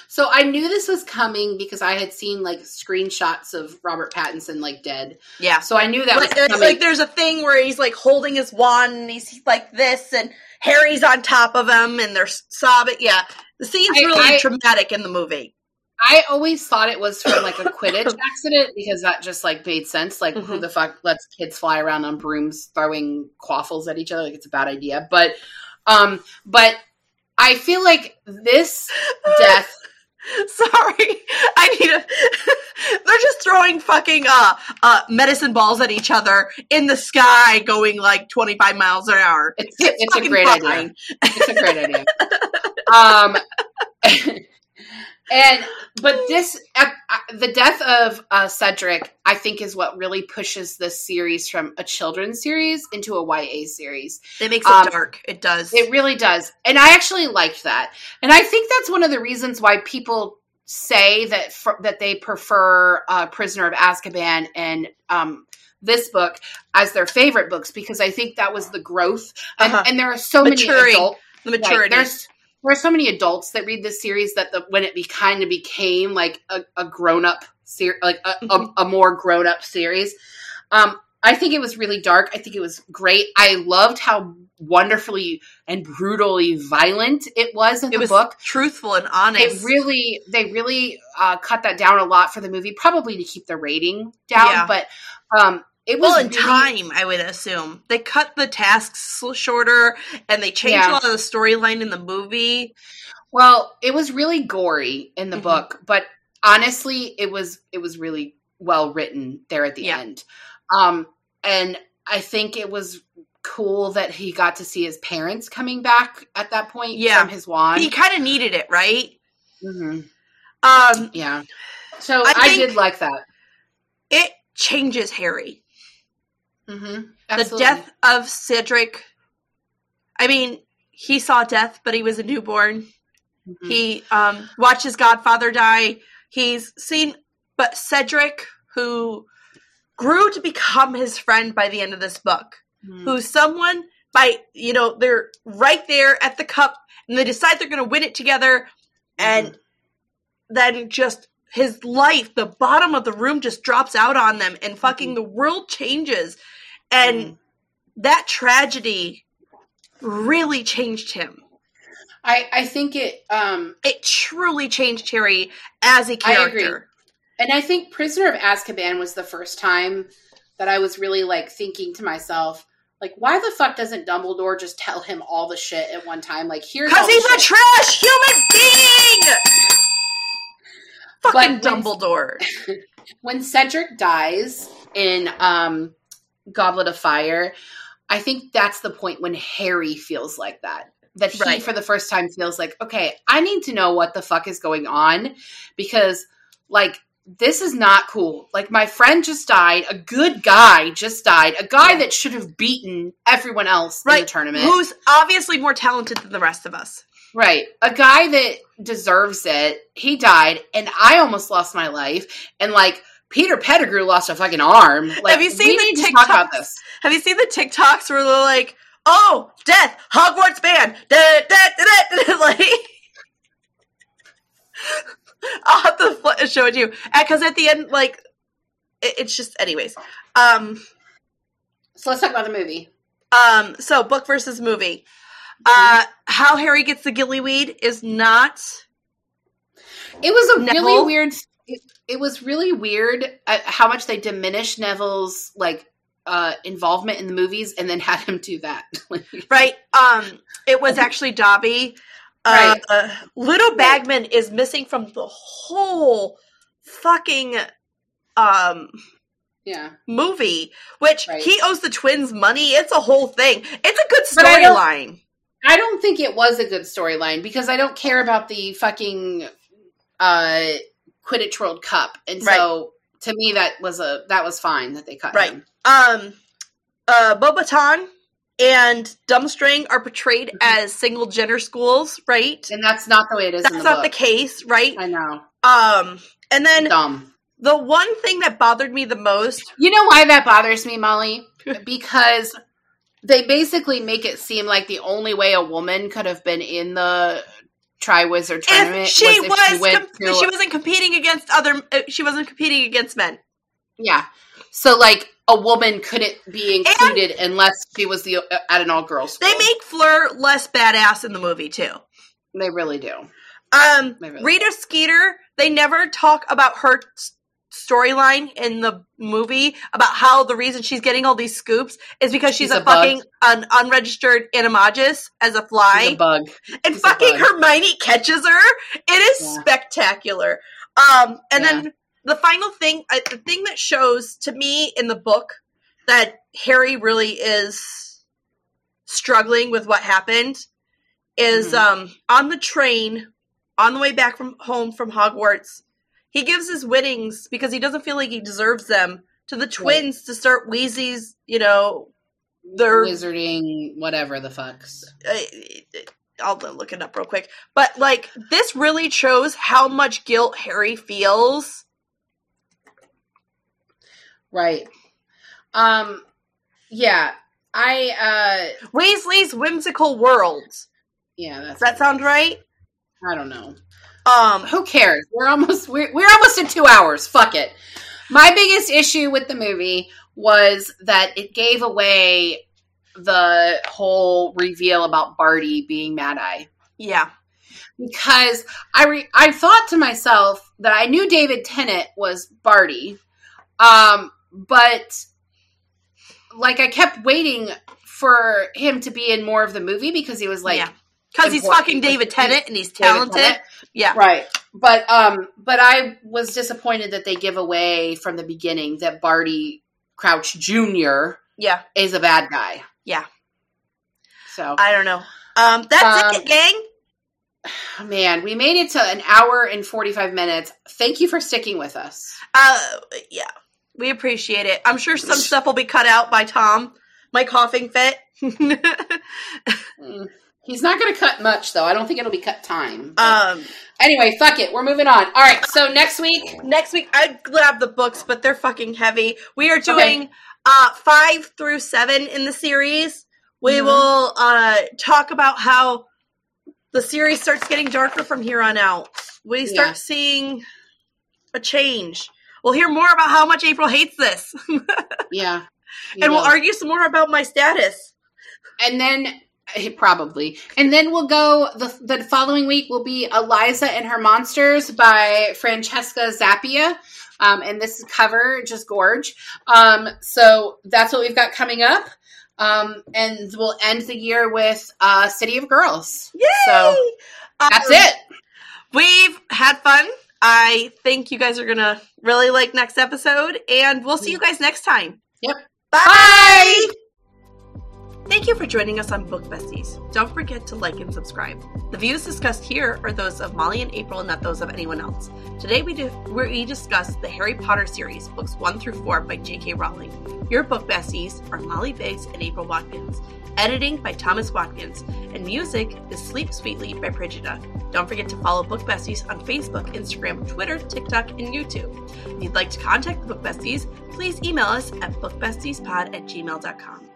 So I knew this was coming because I had seen like screenshots of Robert Pattinson like dead. Yeah. So I knew that like, was coming. like there's a thing where he's like holding his wand and he's like this and Harry's on top of him and they're sobbing. Yeah, the scene's I- really I- traumatic in the movie. I always thought it was from like a Quidditch accident because that just like made sense. Like, who Mhm. the fuck lets kids fly around on brooms throwing quaffles at each other? Like, it's a bad idea. But, um, but I feel like this death. Sorry, I need a. they're just throwing fucking uh uh medicine balls at each other in the sky, going like 25 miles an hour. It's it's, a great idea. It's a great idea. Um, and but this uh, uh, the death of uh, Cedric, I think, is what really pushes this series from a children's series into a YA series. It makes it Um, dark. It does. It really does. And I actually liked that. And I think that's one of the reasons why people say that for, that they prefer uh, Prisoner of Azkaban and um, this book as their favorite books because I think that was the growth. And, Uh-huh. and there are so many Maturing. adult the right, maturity. there's there are so many adults that read this series that the when it be kind of became like a, a grown up series, like a, a, a more grown up series. Um, I think it was really dark. I think it was great. I loved how wonderfully and brutally violent it was in it the was book. truthful and honest. They really, they really uh, cut that down a lot for the movie, probably to keep the rating down. Yeah. But um, it was well, in really- time, I would assume they cut the tasks shorter and they changed Yeah. a lot of the storyline in the movie. Well, it was really gory in the Mhm. book, but honestly, it was it was really well written there at the Yeah. end. Um, and I think it was cool that he got to see his parents coming back at that point Yeah. from his wand. He kind of needed it, right? Mhm. Um, Yeah. So I I, did like that. it changes Harry. Hmm The death of Cedric. I mean, he saw death, but he was a newborn. Mm-hmm. He um, watched his godfather die. He's seen, but Cedric, who grew to become his friend by the end of this book, Mhm. who's someone by you know they're right there at the cup, and they decide they're going to win it together, and then just his life, the bottom of the room just drops out on them, and fucking the world changes, and Mhm. that tragedy really changed him. I I think it um It truly changed Harry as a character. agree. And I think Prisoner of Azkaban was the first time that I was really like thinking to myself, like, why the fuck doesn't Dumbledore just tell him all the shit at one time? Like, here's Because he's a trash human being! Fucking But when- Dumbledore. when Cedric dies in um, Goblet of Fire, I think that's the point when Harry feels like that. That he, Right. for the first time, feels like, okay, I need to know what the fuck is going on because, like, this is not cool. Like my friend just died, a good guy just died, a guy that should have beaten everyone else right. in the tournament. Who's obviously more talented than the rest of us. Right. A guy that deserves it. He died and I almost lost my life and like Peter Pettigrew lost a fucking arm. Like, have you seen the TikToks? Have you seen the TikToks where they're like, "Oh, death, Hogwarts ban, da, da, da, da, like." I'll have to show it to you because at the end, like, it, it's just, anyways. Um, so let's talk about the movie. Um, so book versus movie. Uh, how Harry gets the gillyweed is not. It was a Neville. really weird it, it was really weird how much they diminished Neville's like uh, involvement in the movies and then had him do that. right. Um, it was actually Dobby. Uh, right. Uh, Ludo Bagman right. is missing from the whole fucking um yeah movie, which right. he owes the twins money. It's a whole thing. It's a good storyline. I don't think it was a good storyline because I don't care about the fucking uh Quidditch World Cup, and right. so to me that was a that was fine that they cut right. Him. Um, uh, Beauxbaton and Durmstrang are portrayed mm-hmm. as single gender schools, right? And that's not the way it is. That's the not book. the case, right? I know. Um, and then Dumb. the one thing that bothered me the most. You know why that bothers me, Molly? because they basically make it seem like the only way a woman could have been in the Triwizard tournament. If she was, was she, com- to, she wasn't competing against other. Uh, she wasn't competing against men. Yeah. So like a woman couldn't be included and unless she was the uh, at an all girls school. They make Fleur less badass in the movie too. They really do. Um, really Rita do. Skeeter. They never talk about her storyline in the movie about how the reason she's getting all these scoops is because she's, she's a, a fucking un- unregistered animagus as a fly. A bug. And she's fucking Hermione catches her. It is yeah. spectacular. Um, and yeah. then the final thing, uh, the thing that shows to me in the book that Harry really is struggling with what happened is mm-hmm. um, on the train on the way back from home from Hogwarts he gives his winnings because he doesn't feel like he deserves them to the twins right. to start Weasley's, you know, their wizarding, whatever the fucks. I'll look it up real quick. But like, this really shows how much guilt Harry feels. Right. Um. Yeah. I. uh Weasley's whimsical world. Yeah. Does that sound right? I don't know. Um, who cares? We're almost we're, we're almost in two hours. Fuck it. My biggest issue with the movie was that it gave away the whole reveal about Barty being Mad Eye. Yeah. Because I re- I thought to myself that I knew David Tennant was Barty, um, but like I kept waiting for him to be in more of the movie because he was like yeah because he's fucking David Tennant and he's talented. Yeah, right. But um, but I was disappointed that they give away from the beginning that Barty Crouch Junior. Yeah, is a bad guy. Yeah. So I don't know. Um, that's um, it, gang. Man, we made it to an hour and forty five minutes. Thank you for sticking with us. Uh, yeah, we appreciate it. I'm sure some stuff will be cut out by Tom. My coughing fit. mm. He's not going to cut much, though. I don't think it'll be cut time. Um. Anyway, fuck it. We're moving on. All right. So next week. Next week, I'd grab the books, but they're fucking heavy. We are doing okay. uh, five through seven in the series. We mm-hmm. will uh, talk about how the series starts getting darker from here on out. We start yeah. seeing a change. We'll hear more about how much April hates this. yeah. And will. we'll argue some more about my status. And then Probably. And then we'll go, the, the following week will be Eliza and Her Monsters by Francesca Zappia. Um, and this cover, just gorge. Um, so that's what we've got coming up. Um, and we'll end the year with uh, City of Girls. Yay! So that's um, it. We've had fun. I think you guys are going to really like next episode. And we'll see you guys next time. Yep. Bye. Bye. Thank you for joining us on Book Besties. Don't forget to like and subscribe. The views discussed here are those of Molly and April, not those of anyone else. Today we do we discuss the Harry Potter series, books one through four by J.K. Rowling. Your Book Besties are Molly Biggs and April Watkins. Editing by Thomas Watkins, and music is Sleep Sweetly by Brigida. Don't forget to follow Book Besties on Facebook, Instagram, Twitter, TikTok, and YouTube. If you'd like to contact the Book Besties, please email us at bookbestiespod at gmail.com.